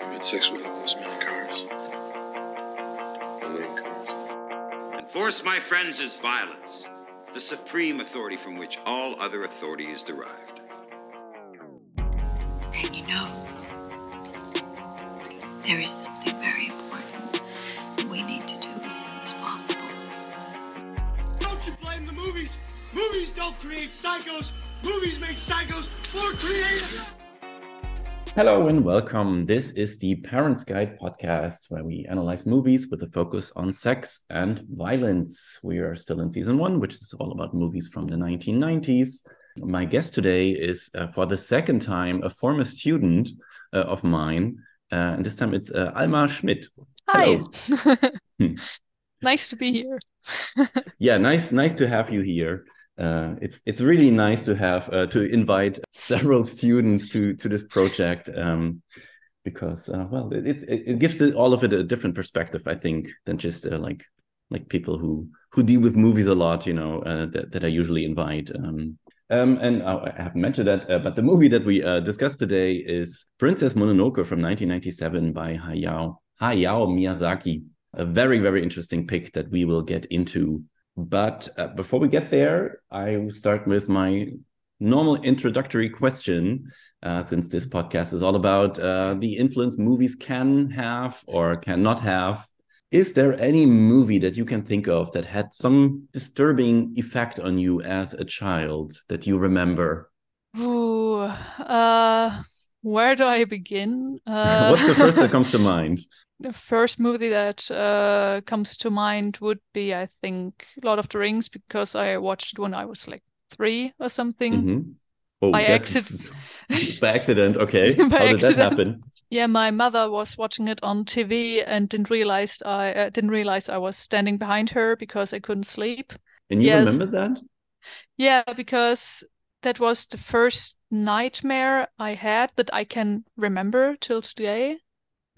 You had sex with all those many cars. Elaine cars. And force, my friends, is violence, the supreme authority from which all other authority is derived. And you know, there is something very important that we need to do as soon as possible. Don't you blame the movies? Movies don't create psychos. Movies make psychos more creative. Hello and welcome. This is the Parents Guide podcast where we analyze movies with a focus on sex and violence. We are still in season one, which is all about movies from the 1990s. My guest today is, uh, for the second time, a former student uh, of mine. Uh, and this time it's uh, Alma Schmitt. Hi. Hmm. nice to be here. yeah, nice, nice to have you here. Uh, it's it's really nice to have uh, to invite several students to to this project um, because uh, well it, it it gives all of it a different perspective I think than just uh, like like people who who deal with movies a lot you know uh, that that I usually invite. Um, um, and I haven't mentioned that, but the movie that we discussed today is Princess Mononoke from 1997 by Hayao Hayao Miyazaki. A very very interesting pick that we will get into but uh, before we get there, I will start with my normal introductory question, uh, since this podcast is all about uh, the influence movies can have or cannot have. Is there any movie that you can think of that had some disturbing effect on you as a child that you remember? Ooh, uh, where do I begin? Uh, What's the first that comes to mind? The first movie that uh, comes to mind would be, I think, Lord of the Rings, because I watched it when I was like three or something. Mm -hmm. Oh, by accident. by accident. Okay. By How did that happen? Yeah, my mother was watching it on TV and didn't realize I uh, didn't realize I was standing behind her because I couldn't sleep. And you Yes. remember that? Yeah, because that was the first nightmare I had that I can remember till today.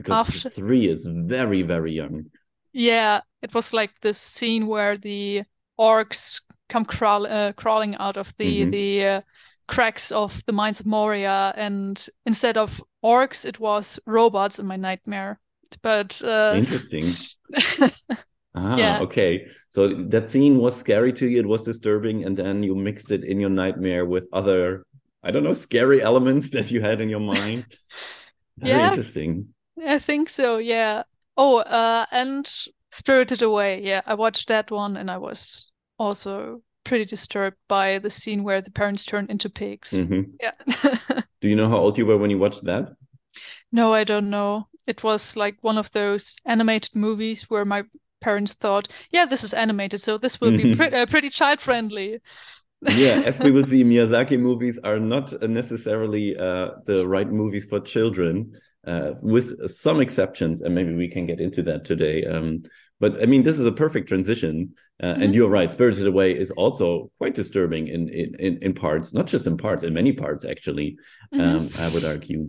Because After- three is very, very young. Yeah, it was like this scene where the orcs come crawl uh, crawling out of the Mhm. the uh, cracks of the mines of Moria, and instead of orcs, it was robots in my nightmare. But uh, Interesting. Ah, Yeah. okay. So that scene was scary to you, it was disturbing, and then you mixed it in your nightmare with other, I don't know, scary elements that you had in your mind. Very Yeah. interesting. I think so, yeah. Oh, uh, and Spirited Away. Yeah, I watched that one, and I was also pretty disturbed by the scene where the parents turn into pigs. Mhm. Yeah. Do you know how old you were when you watched that? No, I don't know. It was like one of those animated movies where my parents thought, yeah, this is animated, so this will be pre uh, pretty child friendly. Yeah, as we will see, Miyazaki movies are not necessarily uh, the right movies for children, uh, with some exceptions, and maybe we can get into that today. Um, but I mean, this is a perfect transition, uh, and Mhm. you're right. Spirited Away is also quite disturbing in in in, parts, not just in parts, in many parts actually. Mhm. Um, I would argue.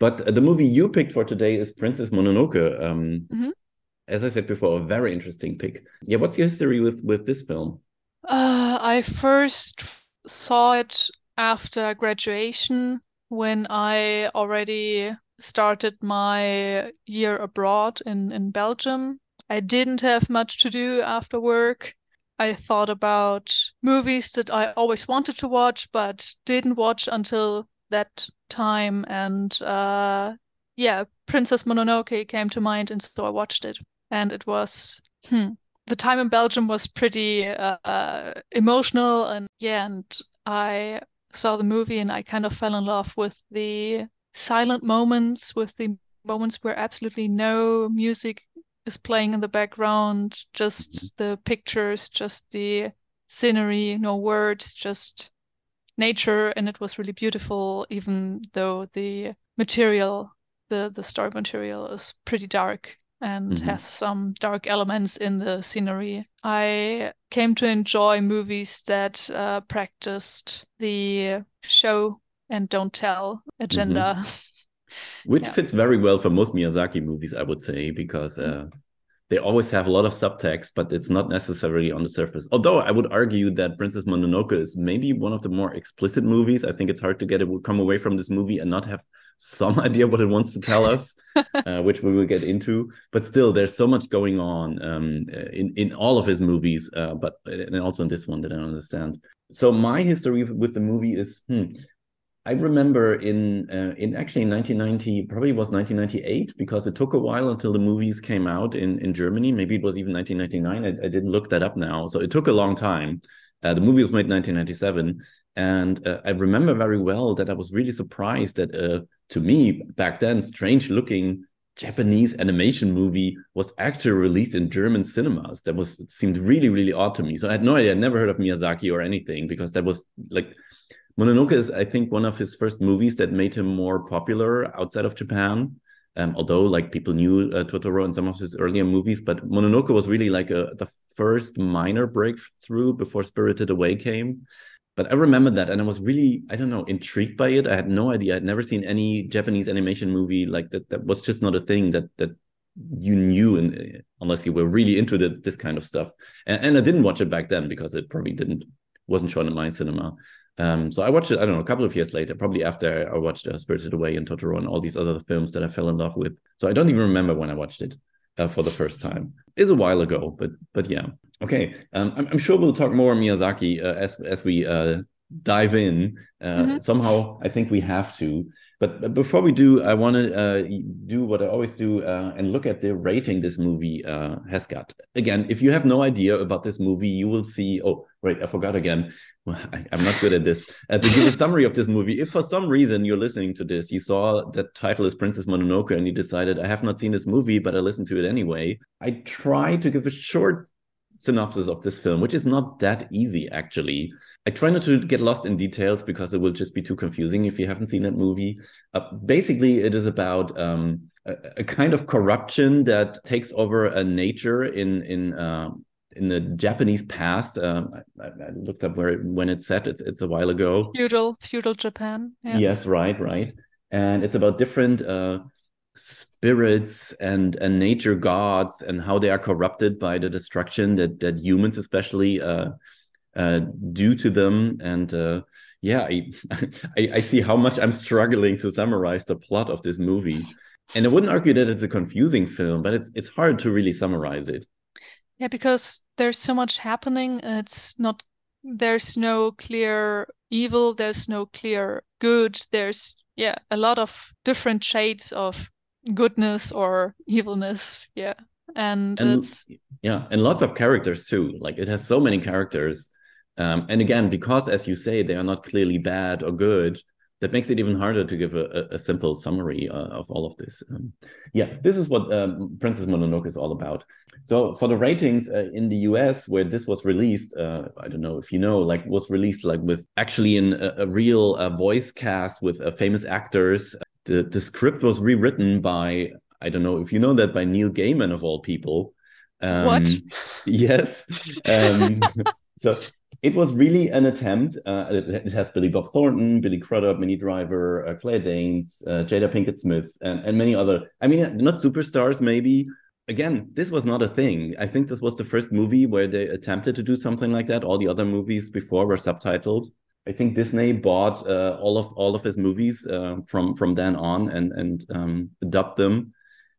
But the movie you picked for today is Princess Mononoke. Um, Mhm. As I said before, a very interesting pick. Yeah, what's your history with with this film? Uh, I first saw it after graduation when I already started my year abroad in, in Belgium. I didn't have much to do after work. I thought about movies that I always wanted to watch but didn't watch until that time. And uh, yeah, Princess Mononoke came to mind, and so I watched it. And it was, hmm, the time in Belgium was pretty uh, uh, emotional and yeah, and I saw the movie and I kind of fell in love with the silent moments, with the moments where absolutely no music is playing in the background, just the pictures, just the scenery, no words, just nature, and it was really beautiful, even though the material, the the story material is pretty dark and Mhm. has some dark elements in the scenery. I came to enjoy movies that uh, practiced the show and don't tell agenda. Which Yeah. fits very well for most Miyazaki movies, I would say, because uh, they always have a lot of subtext, but it's not necessarily on the surface. Although I would argue that Princess Mononoke is maybe one of the more explicit movies. I think it's hard to get it would come away from this movie and not have some idea what it wants to tell us, uh, which we will get into. But still, there's so much going on um, in in all of his movies, uh, but and also in this one that I don't understand. So my history with the movie is. Hmm, I remember in uh, in actually in 1990, probably was 1998 because it took a while until the movies came out in in Germany. Maybe it was even 1999. I, I didn't look that up now, so it took a long time. Uh, the movie was made in 1997, and uh, I remember very well that I was really surprised that, uh, to me back then, strange looking Japanese animation movie was actually released in German cinemas. That was seemed really really odd to me. So I had no idea. I never heard of Miyazaki or anything because that was like Mononoke is, I think, one of his first movies that made him more popular outside of Japan. Um, although, like people knew uh, Totoro and some of his earlier movies, but Mononoke was really like a, the first minor breakthrough before Spirited Away came. But I remember that, and I was really, I don't know, intrigued by it. I had no idea. I'd never seen any Japanese animation movie like that. That was just not a thing that that you knew, unless you were really into this, this kind of stuff. And, and I didn't watch it back then because it probably didn't wasn't shown in my cinema. Um, so I watched it, I don't know, a couple of years later, probably after I watched uh, Spirited Away and Totoro and all these other films that I fell in love with. So I don't even remember when I watched it uh, for the first time. It's a while ago, but but yeah. Okay, um, I'm, I'm, sure we'll talk more Miyazaki uh, as as we uh, dive in. Uh, mm-hmm. Somehow, I think we have to. But, before we do, I want to uh, do what I always do uh, and look at the rating this movie uh, has got. Again, if you have no idea about this movie, you will see. Oh, wait, I forgot again. I, am not good at this. Uh, to give a summary of this movie, if for some reason you're listening to this, you saw that title is Princess Mononoke and you decided, I have not seen this movie, but I listened to it anyway. I try to give a short synopsis of this film, which is not that easy, actually. I try not to get lost in details because it will just be too confusing if you haven't seen that movie. Uh, basically, it is about um, a, a, kind of corruption that takes over a nature in in uh, in the Japanese past. Um, I, I, looked up where it, when it's set. It's it's a while ago. Feudal feudal Japan. Yeah. Yes, right, right. And it's about different uh, spirits and and nature gods and how they are corrupted by the destruction that that humans especially uh, uh, do to them. And uh, yeah I, I, I see how much i'm struggling to summarize the plot of this movie. And i wouldn't argue that it's a confusing film but it's it's hard to really summarize it. Yeah because there's so much happening and it's not there's no clear evil there's no clear good there's yeah a lot of different shades of goodness or evilness yeah. And, and it's yeah and lots of characters too like it has so many characters. Um, and again because as you say they are not clearly bad or good that makes it even harder to give a, a simple summary uh, of all of this. Um, yeah this is what um, princess mononoke is all about. So for the ratings uh, in the us where this was released uh, i don't know if you know like was released like with actually in a, a real uh, voice cast with uh, famous actors the the script was rewritten by I don't know if you know that by Neil Gaiman of all people. Um, what? Yes. Um, so it was really an attempt. Uh, it, has Billy Bob Thornton, Billy Crudup, Minnie Driver, uh, Claire Danes, uh, Jada Pinkett Smith, and, and many other. I mean, not superstars, maybe. Again, this was not a thing. I think this was the first movie where they attempted to do something like that. All the other movies before were subtitled. I think Disney bought uh, all of all of his movies uh, from from then on and and um, dubbed them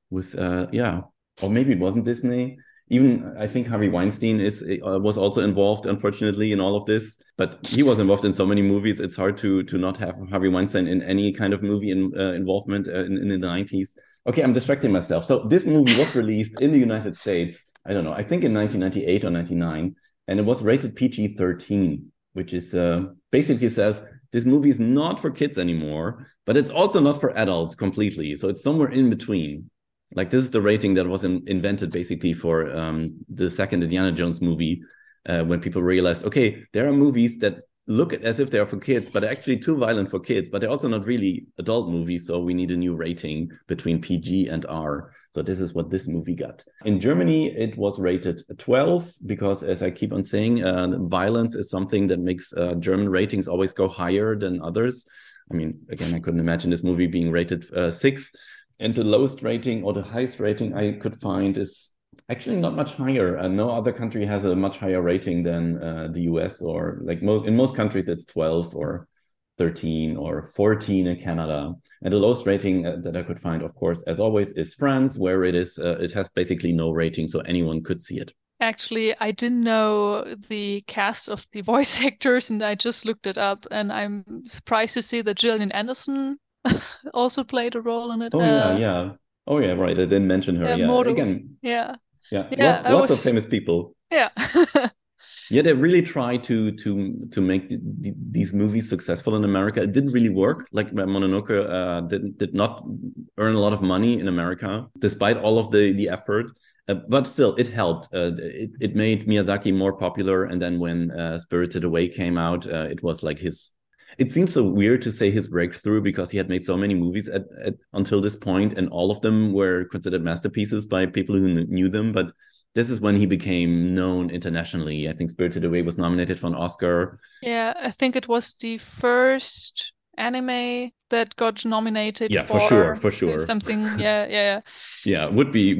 with uh, yeah, or maybe it wasn't Disney. Even I think Harvey Weinstein is uh, was also involved, unfortunately, in all of this. But he was involved in so many movies; it's hard to to not have Harvey Weinstein in any kind of movie in, uh, involvement uh, in, in the nineties. Okay, I'm distracting myself. So this movie was released in the United States. I don't know. I think in 1998 or 99, and it was rated PG-13 which is uh, basically says this movie is not for kids anymore, but it's also not for adults completely. So it's somewhere in between. Like this is the rating that was in, invented basically for um, the second Indiana Jones movie, uh, when people realized, okay, there are movies that look as if they're for kids, but they're actually too violent for kids, but they're also not really adult movies. So we need a new rating between PG and R. So this is what this movie got. In Germany, it was rated 12 because, as I keep on saying, uh, violence is something that makes uh, German ratings always go higher than others. I mean, again, I couldn't imagine this movie being rated uh, six. And the lowest rating or the highest rating I could find is Actually, not much higher. Uh, no other country has a much higher rating than uh, the US, or like most in most countries, it's 12 or 13 or 14 in Canada. And the lowest rating uh, that I could find, of course, as always, is France, where it is uh, it has basically no rating, so anyone could see it. Actually, I didn't know the cast of the voice actors, and I just looked it up, and I'm surprised to see that Gillian Anderson also played a role in it. Oh yeah, yeah. Oh yeah, right. I didn't mention her. Yeah, Yeah, again, Yeah, yeah, Yeah, lots, lots of famous people. yeah. Yeah, they really tried to to to make th- th- these movies successful in America. It didn't really work. Like uh, Mononoke uh, did did not earn a lot of money in America, despite all of the the effort. Uh, but still, it helped. Uh, it it made Miyazaki more popular. And then when uh, Spirited Away came out, uh, it was like his. It seems so weird to say his breakthrough because he had made so many movies at, at until this point, and all of them were considered masterpieces by people who kn- knew them. But this is when he became known internationally. I think Spirited Away was nominated for an Oscar. Yeah, I think it was the first anime that got nominated Yeah, for sure, for sure. something. Yeah, yeah, yeah. Yeah, would be.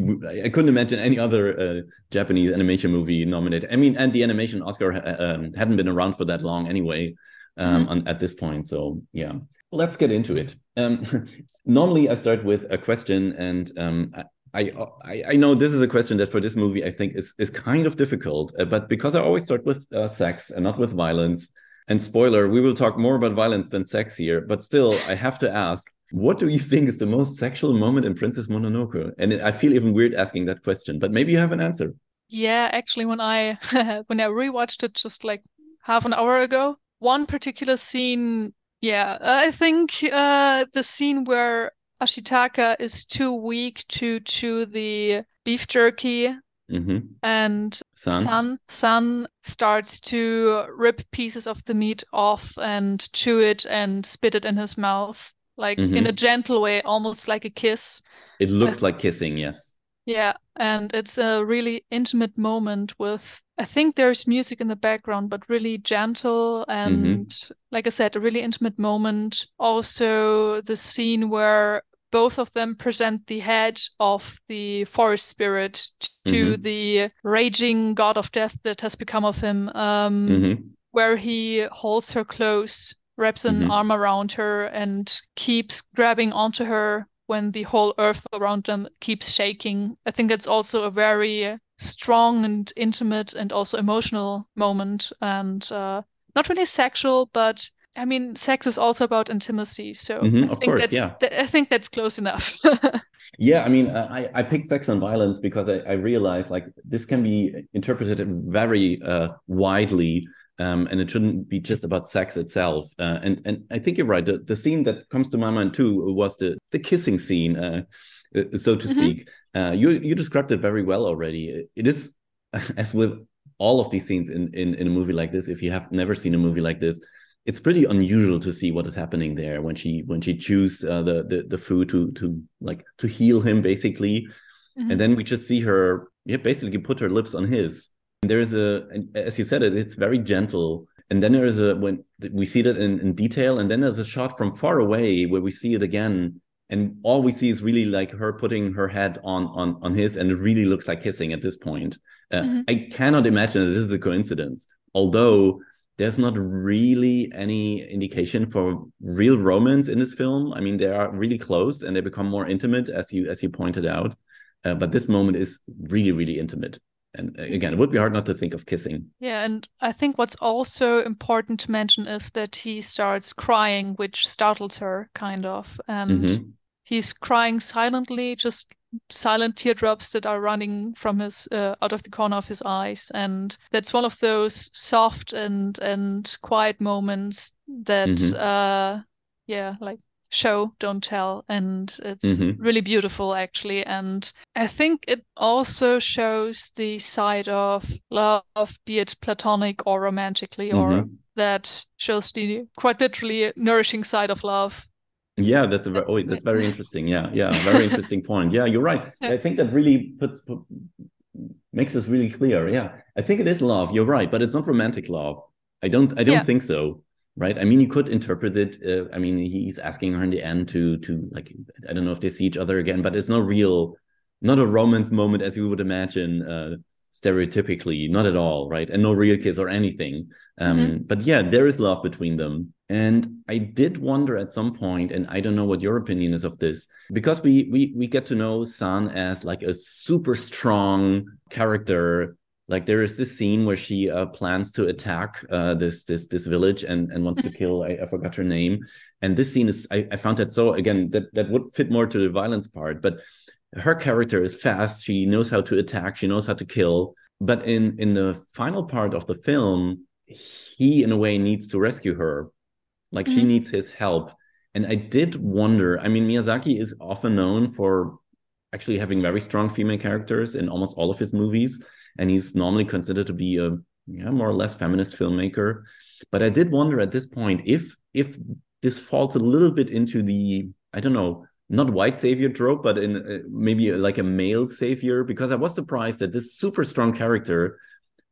I couldn't imagine any other uh, Japanese animation movie nominated. I mean, and the animation Oscar uh, um, hadn't been around for that long anyway. Um, on, at this point, so yeah, let's get into it. Um, normally, I start with a question, and um, I, I know this is a question that for this movie I think is is kind of difficult, uh, but because I always start with uh, sex and not with violence. And spoiler, we will talk more about violence than sex here, but still, I have to ask: What do you think is the most sexual moment in Princess Mononoke? And I feel even weird asking that question, but maybe you have an answer. Yeah, actually, when I when I rewatched it just like half an hour ago, one particular scene, yeah, I think uh the scene where Ashitaka is too weak to chew the beef jerky hmm and San. Sun San starts to rip pieces of the meat off and chew it and spit it in his mouth, like in Mhm. a gentle way, almost like a kiss. It looks like kissing, yes. Yeah, and it's a really intimate moment with, I think there's music in the background, but really gentle and, like I said, a really intimate moment. Also, the scene where both of them present the head of the forest spirit to Mhm. the raging god of death that has become of him, um, hmm where he holds her close, wraps an Mhm. arm around her, and keeps grabbing onto her when the whole earth around them keeps shaking. I think that's also a very strong and intimate and also emotional moment, and uh, not really sexual, but I mean, sex is also about intimacy. So Mhm, I of think course, that's yeah. th- I think that's close enough. Yeah, I mean, I, I picked sex and violence because I, I realized like this can be interpreted very uh, widely, um, and it shouldn't be just about sex itself. Uh, and and I think you're right. The, the scene that comes to my mind too was the the kissing scene, uh, uh, so to Mhm. speak. Uh, you you described it very well already. It is as with all of these scenes in, in in a movie like this. If you have never seen a movie like this, it's pretty unusual to see what is happening there when she when she chews uh, the, the the food to to like to heal him basically. Mhm. and then we just see her yeah basically put her lips on his. And there's a and as you said it it's very gentle. And then there is a when we see that in, in detail. And then there's a shot from far away where we see it again. And all we see is really like her putting her head on on on his. And it really looks like kissing at this point. Uh, Mhm. i cannot imagine that this is a coincidence. Although there's not really any indication for real romance in this film i mean they are really close and they become more intimate as you as you pointed out uh, but this moment is really really intimate and uh, again it would be hard not to think of kissing Yeah, and I think what's also important to mention is that he starts crying, which startles her, kind of. And Mhm. he's crying silently, just silent teardrops that are running from his uh, out of the corner of his eyes. And that's one of those soft and and quiet moments that Mhm. uh yeah, like show, don't tell. And it's Mhm. really beautiful actually. And I think it also shows the side of love, be it platonic or romantically, or Mhm. that shows the quite literally nourishing side of love. Yeah that's a very oh, that's very interesting yeah yeah very interesting point yeah you're right i think that really puts put, makes this really clear yeah i think it is love you're right but it's not romantic love i don't i don't Yeah. think so right i mean you could interpret it uh, i mean he's asking her in the end to to like i don't know if they see each other again but it's not real not a romance moment as you would imagine uh, stereotypically, not at all, right? And no real kiss or anything. Um, mm-hmm. But yeah, there is love between them. And I did wonder at some point, and I don't know what your opinion is of this, because we we we get to know San as like a super strong character. Like there is this scene where she uh, plans to attack uh, this this this village and and wants to kill. I, I forgot her name. And this scene is I, I found that so again that that would fit more to the violence part, but her character is fast. She knows how to attack. She knows how to kill. But in in the final part of the film, he in a way needs to rescue her like mm-hmm. she needs his help. And I did wonder, I mean, Miyazaki is often known for actually having very strong female characters in almost all of his movies. And he's normally considered to be a yeah, more or less feminist filmmaker. But I did wonder at this point if if this falls a little bit into the, I don't know, not white savior trope, but in uh, maybe like a male savior, because I was surprised that this super strong character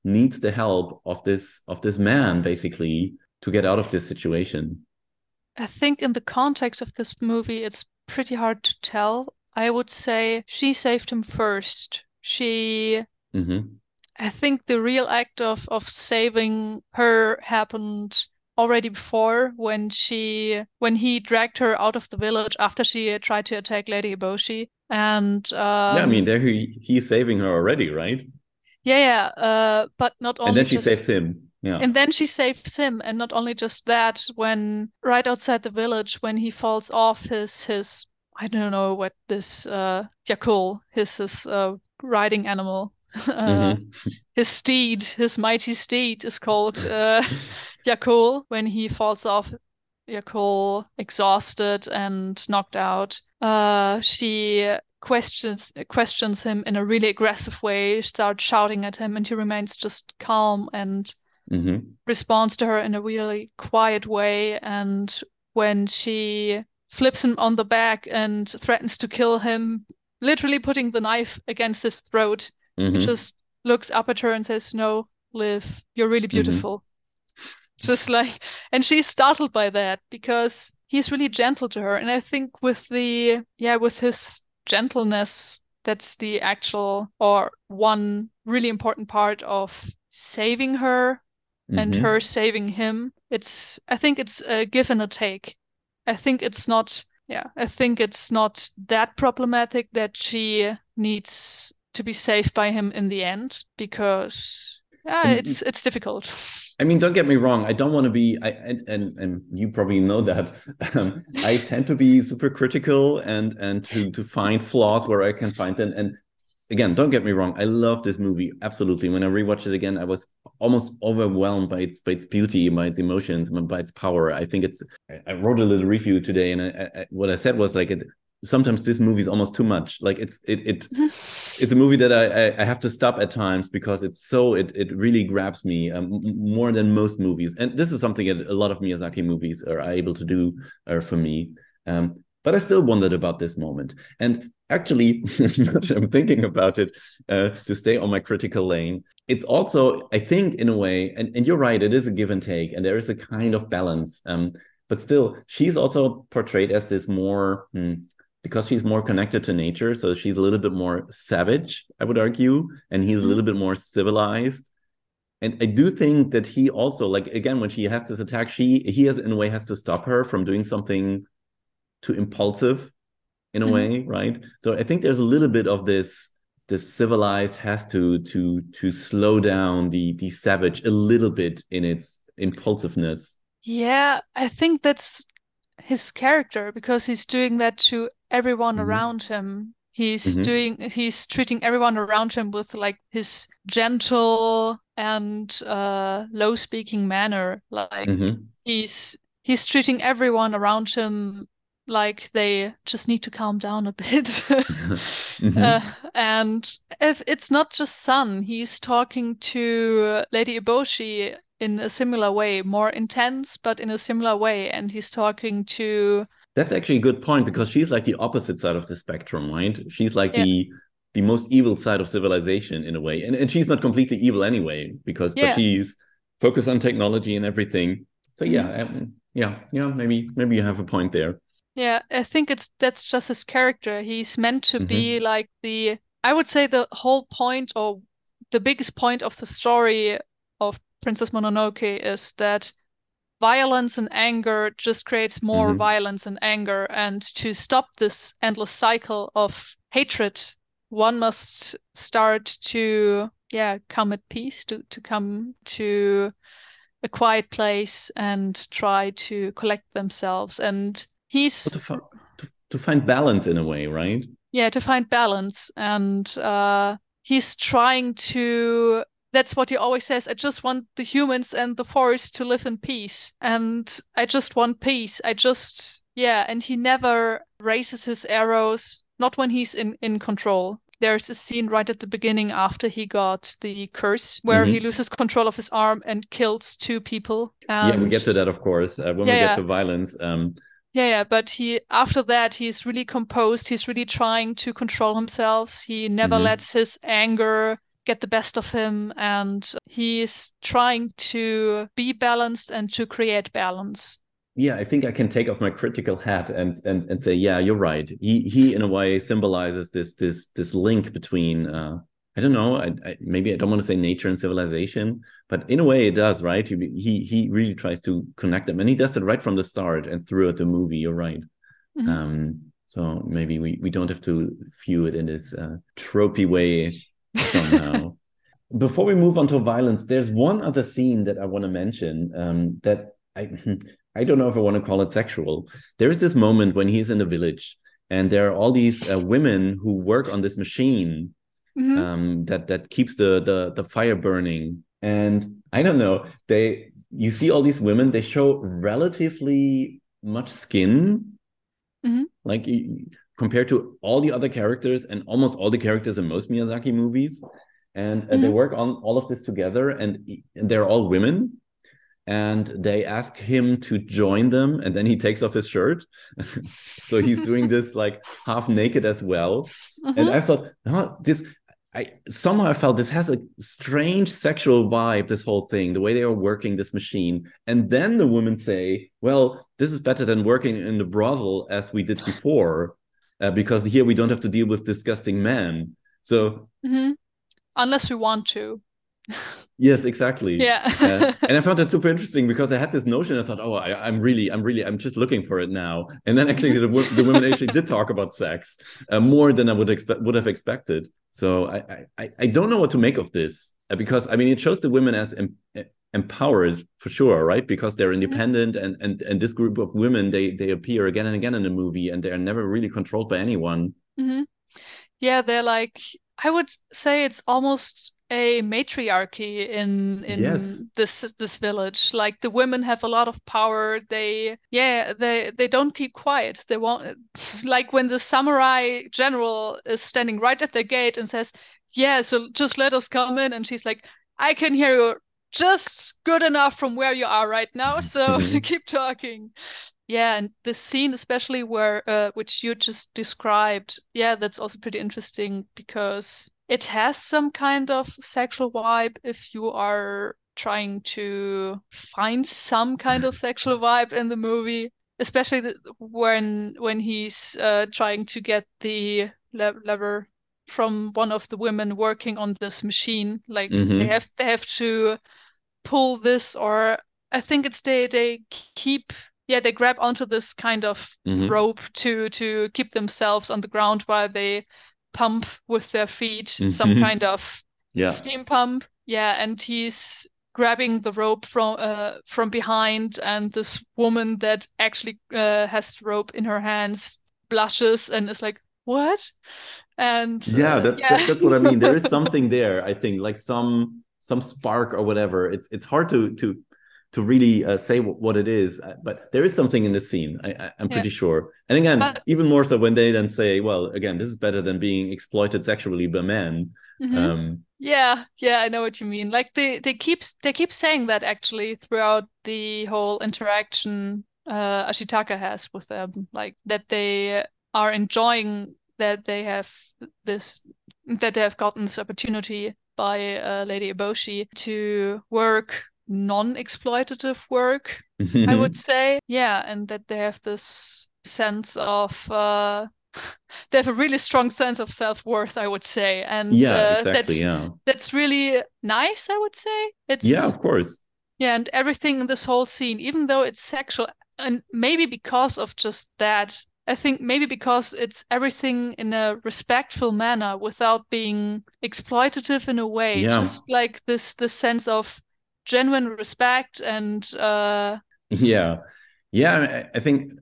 needs the help of this of this man basically to get out of this situation? I think in the context of this movie, it's pretty hard to tell. I would say she saved him first. She. Mm-hmm. I think the real act of, of saving her happened already before when she when he dragged her out of the village after she tried to attack Lady Eboshi and um, yeah I mean um, there he, he's saving her already right yeah yeah uh, but not only and then she just, saves him yeah. And then she saves him, and not only just that, when right outside the village, when he falls off his his I don't know what this uh Yakul, his his uh, riding animal, uh, mm-hmm. his steed, his mighty steed is called uh, Yakul. When he falls off, Yakul exhausted and knocked out, uh, she questions questions him in a really aggressive way, starts shouting at him, and he remains just calm and mm-hmm. responds to her in a really quiet way. And when she flips him on the back and threatens to kill him, literally putting the knife against his throat, mm-hmm. he just looks up at her and says, No, Liv, you're really mm-hmm. beautiful. Mm-hmm. Just like, and she's startled by that because he's really gentle to her. And I think with the, yeah, with his gentleness, that's the actual or one really important part of saving her mm-hmm. and her saving him. It's I think it's a give and a take. I think it's not yeah, I think it's not that problematic that she needs to be saved by him in the end because yeah, it's it's difficult. I mean, don't get me wrong. I don't want to be. I and and, and you probably know that. Um, I tend to be super critical and and to to find flaws where I can find them. And again, don't get me wrong. I love this movie absolutely. When I rewatched it again, I was almost overwhelmed by its by its beauty, by its emotions, by its power. I think it's. I wrote a little review today, and I, I, what I said was like it. Sometimes this movie is almost too much. Like it's it it it's a movie that I, I have to stop at times because it's so it it really grabs me um, more than most movies. And this is something that a lot of Miyazaki movies are able to do uh, for me. Um, but I still wondered about this moment. And actually, I'm thinking about it uh, to stay on my critical lane. It's also, I think, in a way, and, and you're right, it is a give and take, and there is a kind of balance. Um, but still, she's also portrayed as this more, hmm, because she's more connected to nature. So she's a little bit more savage, I would argue, and he's a little bit more civilized. And I do think that he also, like again, when she has this attack, she he has in a way has to stop her from doing something too impulsive in a mm-hmm. way, right? So I think there's a little bit of this the civilized has to to to slow down the the savage a little bit in its impulsiveness. Yeah, I think that's his character because he's doing that to everyone mm-hmm. around him. He's mm-hmm. doing he's treating everyone around him with like his gentle and uh low speaking manner. Like mm-hmm. he's he's treating everyone around him like they just need to calm down a bit. mm-hmm. uh, and if it's not just San, he's talking to Lady Eboshi in a similar way, more intense, but in a similar way. And he's talking to. That's actually a good point because she's like the opposite side of the spectrum, right? She's like yeah. the the most evil side of civilization in a way, and and she's not completely evil anyway because yeah. but she's focused on technology and everything. So yeah, mm-hmm. um, yeah, yeah. Maybe maybe you have a point there. Yeah, I think it's that's just his character. He's meant to be like the I would say the whole point or the biggest point of the story of Princess Mononoke is that violence and anger just creates more Mhm. violence and anger. And to stop this endless cycle of hatred, one must start to, yeah, come at peace, to, to come to a quiet place and try to collect themselves. And he's, to, fi- to, to find balance in a way, right? yeah, to find balance. And uh, he's trying to that's what he always says. I just want the humans and the forest to live in peace. And I just want peace. I just, yeah. And he never raises his arrows, not when he's in, in control. There's a scene right at the beginning after he got the curse where he Mhm. loses control of his arm and kills two people. yeah, we get to that, of course, uh, when Yeah, we get yeah. to violence. Um, yeah, yeah, but he after that he's really composed. He's really trying to control himself. He never Mhm. lets his anger get the best of him, and he's trying to be balanced and to create balance. yeah, I think I can take off my critical hat and and and say, yeah, you're right. He he in a way symbolizes this this this link between uh, I don't know, I, I, maybe I don't want to say nature and civilization, but in a way it does, right? He he he really tries to connect them, and he does it right from the start and throughout the movie. You're right. Mhm. Um, so maybe we we don't have to view it in this uh, tropey way somehow. Before we move on to violence, there's one other scene that I want to mention um, that I I don't know if I want to call it sexual. There is this moment when he's in the village, and there are all these uh, women who work on this machine Mhm. um, that that keeps the, the the fire burning. And I don't know, they you see all these women, they show relatively much skin, Mhm. like compared to all the other characters and almost all the characters in most Miyazaki movies. And uh, they work on all of this together, and, they're all women. And they ask him to join them, and then he takes off his shirt. so he's doing this like half naked as well and Mhm. I thought, huh, this. I somehow I felt this has a strange sexual vibe. This whole thing, the way they are working this machine, and then the women say, "Well, this is better than working in the brothel as we did before, uh, because here we don't have to deal with disgusting men." So Mhm. Unless we want to. yes, exactly. Yeah. Uh, and I found that super interesting because I had this notion. I thought, oh, I, I'm really, I'm really, I'm just looking for it now. And then actually, the, the women actually did talk about sex uh, more than I would expect, would have expected. So I, I- I, don't know what to make of this uh, because I mean, it shows the women as em- empowered for sure, right? Because they're independent, and and and this group of women, they they appear again and again in the movie, and they are never really controlled by anyone. hmm Yeah, they're like I would say it's almost a matriarchy in in Yes. this this village. Like the women have a lot of power. They yeah, they they don't keep quiet. They won't like when the samurai general is standing right at the gate and says, "Yeah, so just let us come in." And she's like, "I can hear you just good enough from where you are right now, so Mhm. keep talking." Yeah, and the scene especially where uh, which you just described, yeah, that's also pretty interesting because it has some kind of sexual vibe if you are trying to find some kind of sexual vibe in the movie, especially the, when when he's uh, trying to get the le lever from one of the women working on this machine. Like they Mhm. have they have to pull this or I think it's they they keep yeah they grab onto this kind of Mhm. rope to to keep themselves on the ground while they pump with their feet some Mhm. kind of Yeah. steam pump yeah and he's grabbing the rope from uh from behind and this woman that actually uh, has rope in her hands blushes and is like what and yeah, uh, that, yeah. that- that's what I mean. There is something there. I think like some some spark or whatever. It's it's hard to to to really uh, say wh- what it is, uh, but there is something in the scene. I, I, I'm Yeah. pretty sure. And again, But- even more so when they then say, "Well, again, this is better than being exploited sexually by men." Mhm. Um, Yeah, yeah, I know what you mean. Like they they keep they keep saying that actually throughout the whole interaction uh Ashitaka has with them, like that they are enjoying that they have this that they have gotten this opportunity by uh, Lady Eboshi to work non-exploitative work, I would say. Yeah, and that they have this sense of uh, they have a really strong sense of self-worth i would say and yeah uh, exactly that's yeah that's really nice i would say it's yeah of course yeah and everything in this whole scene even though it's sexual and maybe because of just that i think maybe because it's everything in a respectful manner without being exploitative in a way Yeah. just like this this sense of genuine respect and uh Yeah, yeah. I- think,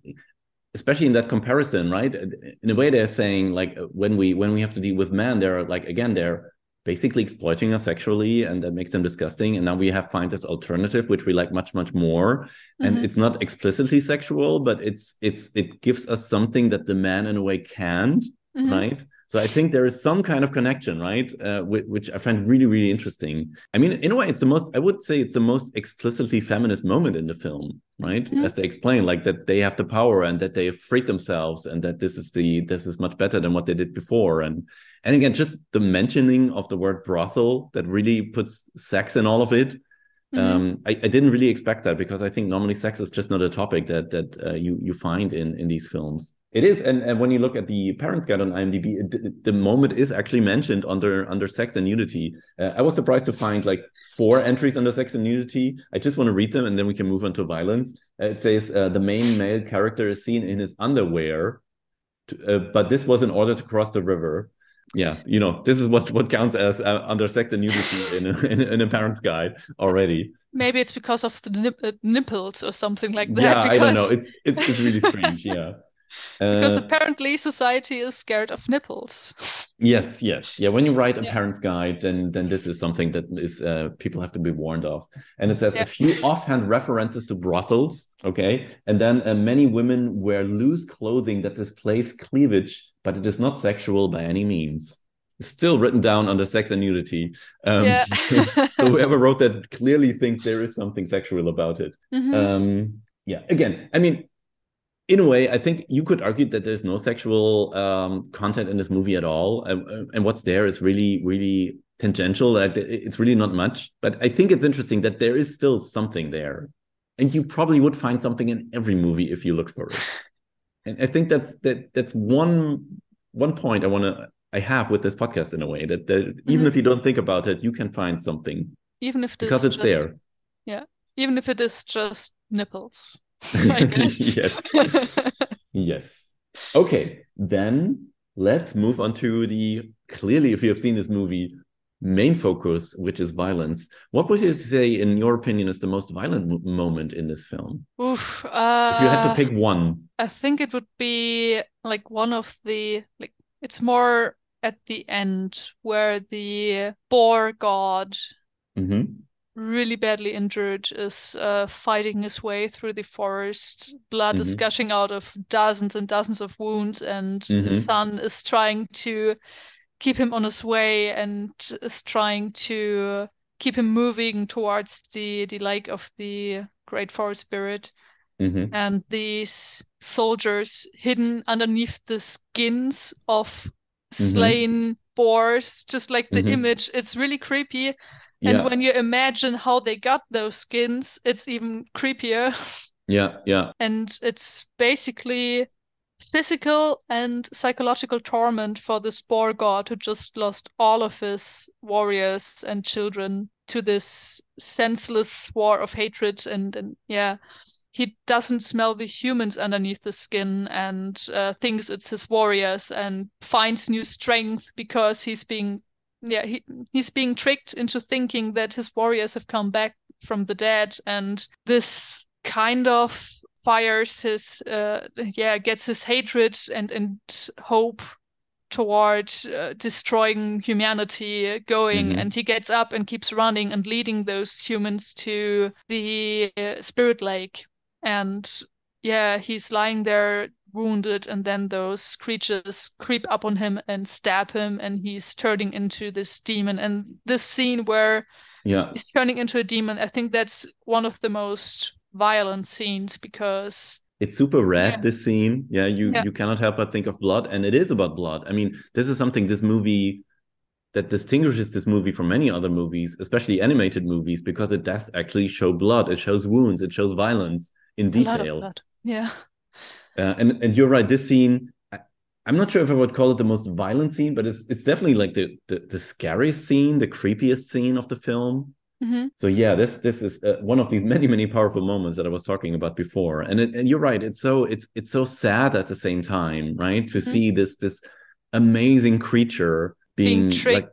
especially in that comparison, right? In a way, they're saying like when we when we have to deal with men, they're like again they're basically exploiting us sexually, and that makes them disgusting. And now we have find this alternative, which we like much much more. And mhm. it's not explicitly sexual, but it's it's it gives us something that the man in a way can't, Mhm. right? So I think there is some kind of connection, right? Uh, which, I find really, really interesting. I mean, in a way, it's the most, I would say it's the most explicitly feminist moment in the film, right? Mhm. As they explain, like that they have the power and that they have freed themselves and that this is the, this is much better than what they did before. And, and again, just the mentioning of the word brothel that really puts sex in all of it. Mhm. Um, I, I didn't really expect that because I think normally sex is just not a topic that that uh, you you find in in these films. It is, and, and when you look at the Parents Guide on IMDb, it, the moment is actually mentioned under under sex and nudity. Uh, I was surprised to find like four entries under sex and nudity. I just want to read them, and then we can move on to violence. Uh, it says uh, the main male character is seen in his underwear, to, uh, but this was in order to cross the river. Yeah, you know, this is what what counts as uh, under sex and nudity in a, in, a, in a Parents Guide already. maybe it's because of the uh, nipples or something like that yeah, I don't know. It's it's it's really strange. Yeah. because Uh, apparently society is scared of nipples Yes, yes, yeah. When you write a Yeah. parent's guide, then then this is something that is uh, people have to be warned of. And it says Yeah. a few offhand references to brothels, okay, and then uh, many women wear loose clothing that displays cleavage, but it is not sexual by any means. It's still written down under sex and nudity. Um, Yeah. so whoever wrote that clearly thinks there is something sexual about it. Mhm. Um, yeah. Again, I mean, in a way, I think you could argue that there's no sexual um, content in this movie at all, and, and what's there is really, really tangential. Like it's really not much. But I think it's interesting that there is still something there, and you probably would find something in every movie if you look for it. And I think that's that that's one one point I want to I have with this podcast in a way that, that even Mhm. if you don't think about it, you can find something even if it is because it's just, there. Yeah. Even if it is just nipples yes. Yes. Okay, then let's move on to the clearly, if you have seen this movie, main focus, which is violence. What would you say, in your opinion, is the most violent mo- moment in this film? Oof, uh, If you had to pick one, I think it would be like one of the like it's more at the end where the boar god Mm -hmm. really badly injured is uh, fighting his way through the forest. Blood is Mhm. gushing out of dozens and dozens of wounds, and Mhm. his son is trying to keep him on his way and is trying to keep him moving towards the the lake of the great forest spirit. Mhm. And these soldiers hidden underneath the skins of slain boars, just like the Mhm. image, it's really creepy. And when you imagine how they got those skins, it's even creepier. yeah, yeah, And it's basically physical and psychological torment for this boar god who just lost all of his warriors and children to this senseless war of hatred. And, and yeah, he doesn't smell the humans underneath the skin and uh, thinks it's his warriors and finds new strength because he's being yeah he, he's being tricked into thinking that his warriors have come back from the dead and this kind of fires his uh, yeah gets his hatred and and hope toward uh, destroying humanity going Mhm. and he gets up and keeps running and leading those humans to the uh, spirit lake and yeah he's lying there wounded and then those creatures creep up on him and stab him and he's turning into this demon and this scene where yeah. he's turning into a demon i think that's one of the most violent scenes because It's super red, Yeah. this scene. Yeah, you Yeah. you cannot help but think of blood, and it is about blood. I mean, this is something this movie that distinguishes this movie from many other movies, especially animated movies, because it does actually show blood. It shows wounds. It shows violence in a lot of detail. yeah Uh, and and you're right. This scene, I, I'm not sure if I would call it the most violent scene, but it's it's definitely like the the, the scariest scene, the creepiest scene of the film. Hmm So yeah, this this is uh, one of these many many powerful moments that I was talking about before. And it, and you're right. It's so it's it's so sad at the same time, right? To Mhm. see this this amazing creature being, Being like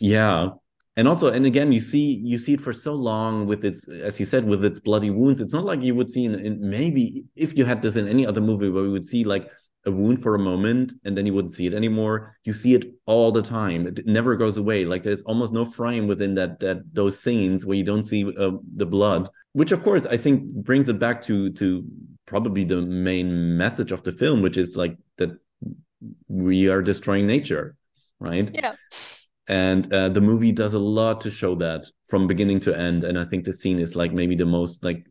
yeah and also and again you see you see it for so long with its as you said with its bloody wounds it's not like you would see in, in maybe if you had this in any other movie where we would see like a wound for a moment and then you wouldn't see it anymore. You see it all the time. It never goes away. Like there's almost no frame within that that those scenes where you don't see uh, the blood which of course i think brings it back to to probably the main message of the film which is like that we are destroying nature right? Yeah. and uh, the movie does a lot to show that from beginning to end and i think the scene is like maybe the most like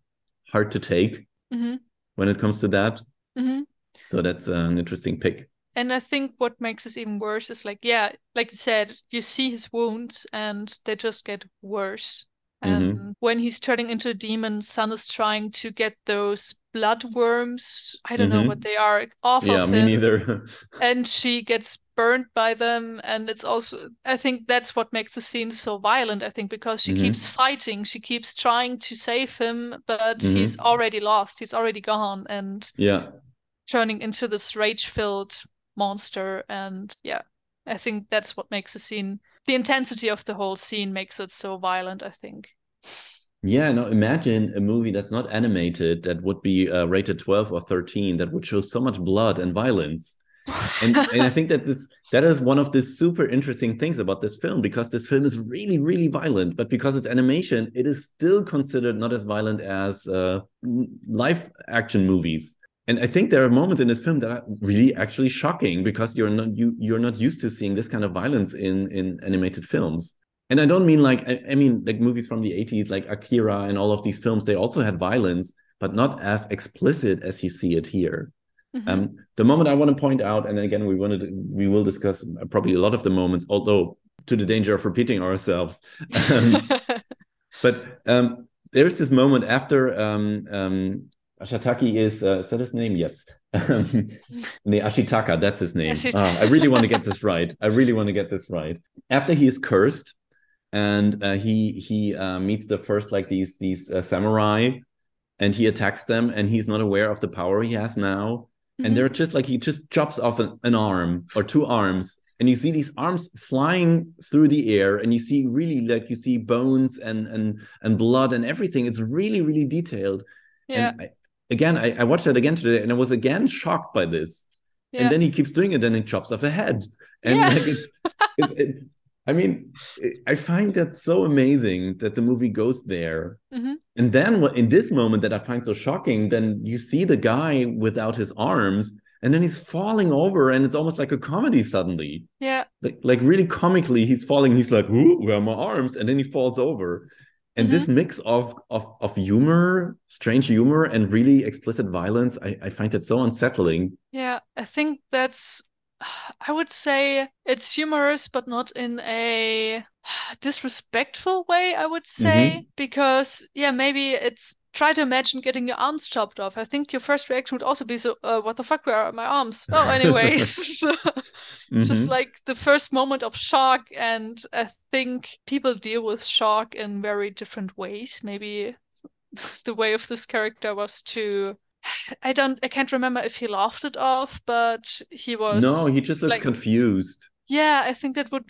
hard to take hmm when it comes to that. Hmm so that's uh, an interesting pick And I think what makes this even worse is like, yeah, like you said, you see his wounds and they just get worse. And Mhm. when he's turning into a demon, San is trying to get those blood worms, I don't know Mhm. what they are, off yeah of me him. neither And she gets burned by them. And it's also, I think that's what makes the scene so violent, I think, because she Mhm. keeps fighting, she keeps trying to save him, but Mhm. he's already lost, he's already gone. And yeah turning into this rage-filled monster and yeah i think that's what makes the scene the intensity of the whole scene makes it so violent i think yeah now imagine a movie that's not animated that would be uh, rated 12 or 13 that would show so much blood and violence and, and I think that this that is one of the super interesting things about this film because this film is really really violent, but because it's animation, it is still considered not as violent as uh, live action movies. And I think there are moments in this film that are really actually shocking because you're not you you're not used to seeing this kind of violence in in animated films. And I don't mean like I, I mean like movies from the 80s like Akira and all of these films they also had violence but not as explicit as you see it here. Mhm. Um, the moment I want to point out, and again, we wanted we will discuss probably a lot of the moments, although to the danger of repeating ourselves. Um, but um, there's this moment after um, um, Ashataki is uh, is that his name? Yes, um, nee, Ashitaka. That's his name. Ah, I really want to get this right. I really want to get this right. After he is cursed, and uh, he he uh, meets the first like these these uh, samurai, and he attacks them, and he's not aware of the power he has now Mhm. and they're just like he just chops off an, an arm or two arms and you see these arms flying through the air and you see really like you see bones and and and blood and everything it's really really detailed yeah and I, again I, I watched that again today and i was again shocked by this. Yeah. and then he keeps doing it and he chops off a head. And Yeah. like it's it's it, i mean i find that so amazing that the movie goes there. Mhm. and then what in this moment that i find so shocking then you see the guy without his arms and then he's falling over and it's almost like a comedy suddenly. Yeah. Like like really comically he's falling he's like where are my arms? And then he falls over and this mix of, of of humor strange humor and really explicit violence i, I find it so unsettling. Yeah i think that's i would say it's humorous but not in a disrespectful way i would say because yeah maybe it's try to imagine getting your arms chopped off. I think your first reaction would also be so uh, what the fuck where are my arms? Oh anyways just Mhm. like the first moment of shock and i think people deal with shock in very different ways. Maybe the way of this character was to i don't i can't remember if he laughed it off but he was no he just looked like- confused. Yeah i think that would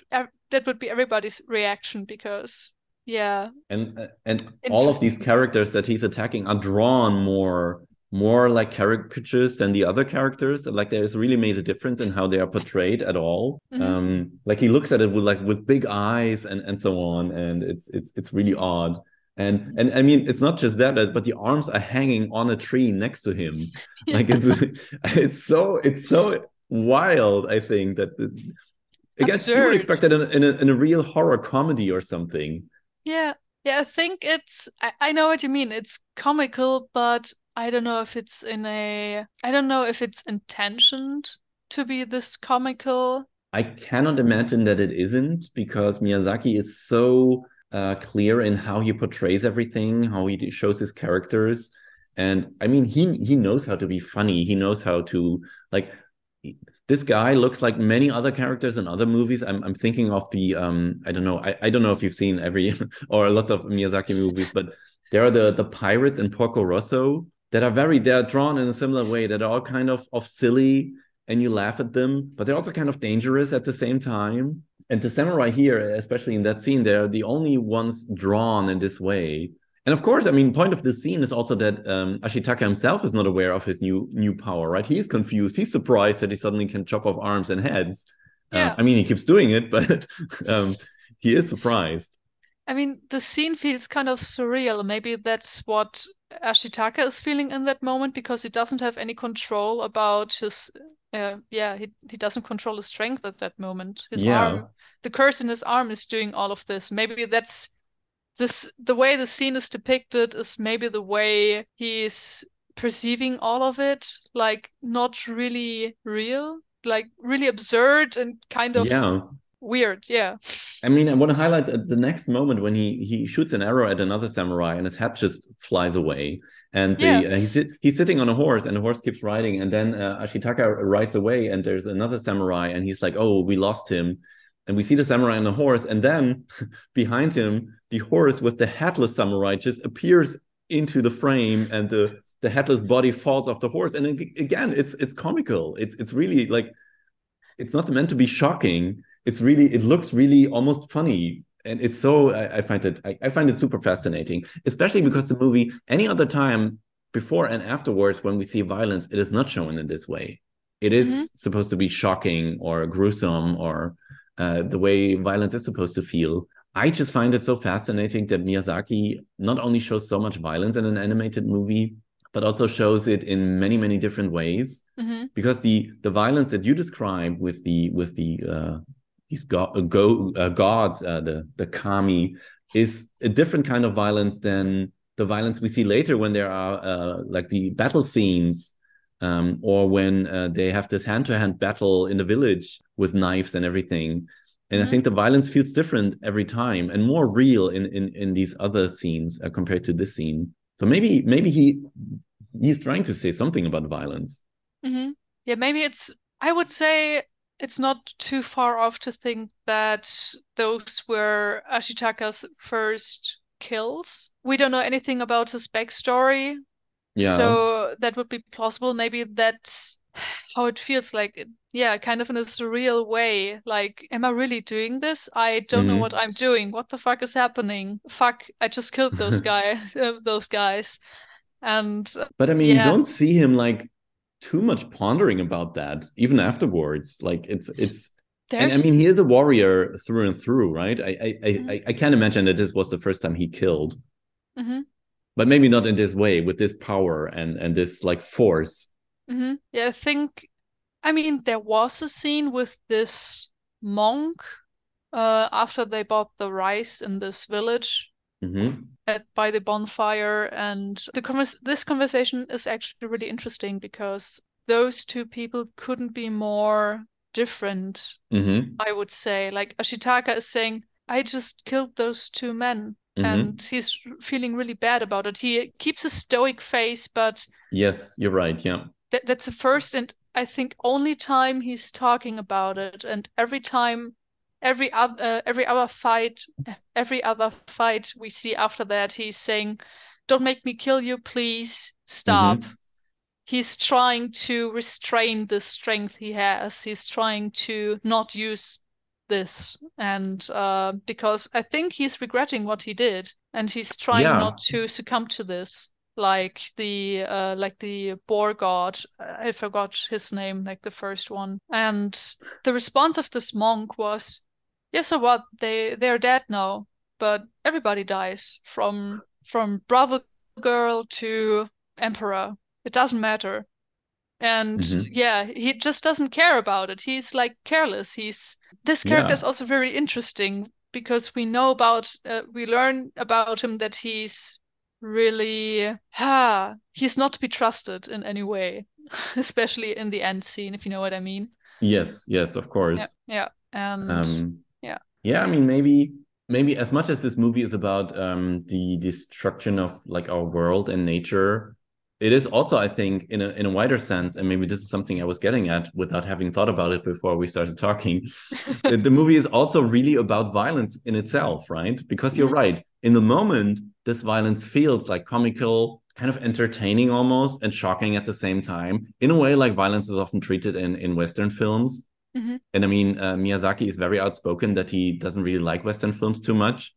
that would be everybody's reaction because yeah. And uh, and all of these characters that he's attacking are drawn more more like caricatures than the other characters. Like there's really made a difference in how they are portrayed at all. Mhm. um like he looks at it with like with big eyes and and so on and it's it's it's really odd. And and i mean it's not just that but the arms are hanging on a tree next to him. Like it's it's so it's so wild i think that i again you would expect that in, a- in, a, in a real horror comedy or something. Yeah, yeah, I think it's I, I know what you mean. It's comical, but I don't know if it's in a I don't know if it's intentioned to be this comical. I cannot imagine that it isn't because Miyazaki is so uh, clear in how he portrays everything, how he shows his characters. and I mean he he knows how to be funny. He knows how to like this guy looks like many other characters in other movies. I'm I'm thinking of the um I don't know I, I don't know if you've seen every or lots of Miyazaki movies, but there are the the pirates in Porco Rosso that are very they're drawn in a similar way that are all kind of of silly and you laugh at them, but they're also kind of dangerous at the same time. And the samurai here, especially in that scene, they're the only ones drawn in this way. And of course, I mean, point of this scene is also that um, Ashitaka himself is not aware of his new new power, right? He's confused. He's surprised that he suddenly can chop off arms and heads. Uh, yeah. Uh, I mean, he keeps doing it, but um, he is surprised. I mean, the scene feels kind of surreal. Maybe that's what Ashitaka is feeling in that moment because he doesn't have any control about his uh, yeah, he he doesn't control his strength at that moment. His yeah. arm, the curse in his arm, is doing all of this. Maybe that's this. The way the scene is depicted is maybe the way he's perceiving all of it, like not really real, like really absurd and kind of yeah weird yeah. I mean i want to highlight the next moment when he he shoots an arrow at another samurai and his hat just flies away. And the, uh, he's he's sitting on a horse and the horse keeps riding and then uh, ashitaka rides away and there's another samurai and he's like oh we lost him. And we see the samurai on the horse and then behind him the horse with the headless samurai just appears into the frame and the the headless body falls off the horse. And again it's it's comical. It's it's really like it's not meant to be shocking it's really it looks really almost funny and it's so I, I find it I, I, find it super fascinating, especially because the movie any other time before and afterwards when we see violence, it is not shown in this way. It is mm-hmm. supposed to be shocking or gruesome or uh, the way violence is supposed to feel. I just find it so fascinating that Miyazaki not only shows so much violence in an animated movie, but also shows it in many many different ways. Mm-hmm. Because the the violence that you describe with the with the uh, these go, uh, go uh, gods, uh, the the kami, is a different kind of violence than the violence we see later when there are uh, like the battle scenes, um, or when uh, they have this hand to hand battle in the village with knives and everything. And mm-hmm. I think the violence feels different every time and more real in in, in these other scenes uh, compared to this scene. So maybe maybe he he's trying to say something about violence. Mm-hmm. Yeah, maybe it's. I would say it's not too far off to think that those were Ashitaka's first kills. We don't know anything about his backstory. Yeah. So that would be plausible. Maybe that's how it feels like. Yeah, kind of in a surreal way. Like, am I really doing this? I don't mm-hmm. know what I'm doing. What the fuck is happening? Fuck, I just killed those guy, those guys. And but I mean, yeah. you don't see him like too much pondering about that even afterwards like it's it's There's... and i mean he is a warrior through and through right i I, mm-hmm. I, I can't imagine that this was the first time he killed mm-hmm. but maybe not in this way with this power and and this like force mm-hmm. yeah i think i mean there was a scene with this monk uh after they bought the rice in this village mm-hmm. At by the bonfire and the convers- this conversation is actually really interesting because those two people couldn't be more different mm-hmm. i would say like ashitaka is saying i just killed those two men mm-hmm. and he's feeling really bad about it he keeps a stoic face but yes you're right yeah th- that's the first and i think only time he's talking about it and every time every other uh, every other fight every other fight we see after that he's saying don't make me kill you please stop. Mm-hmm. he's trying to restrain the strength he has. He's trying to not use this. And uh, because i think he's regretting what he did and he's trying yeah. not to succumb to this. Like the uh, like the boar god i forgot his name like the first one. And the response of this monk was yeah, so what? They they're dead now, but everybody dies from from brother girl to emperor. It doesn't matter. And mm-hmm. yeah, he just doesn't care about it. He's like careless. He's this character yeah. is also very interesting because we know about uh, we learn about him that he's really ah, he's not to be trusted in any way, especially in the end scene, if you know what I mean. Yes, yes, of course. Yeah, yeah. and um, yeah Yeah. i mean maybe maybe as much as this movie is about um, the destruction of like our world and nature it is also, I think, in a in a wider sense, and maybe this is something I was getting at without having thought about it before we started talking. the, the movie is also really about violence in itself, right? Because you're Mhm. right. In the moment, this violence feels like comical, kind of entertaining almost, and shocking at the same time. In a way, like violence is often treated in in Western films. Mhm. And I mean, uh, Miyazaki is very outspoken that he doesn't really like Western films too much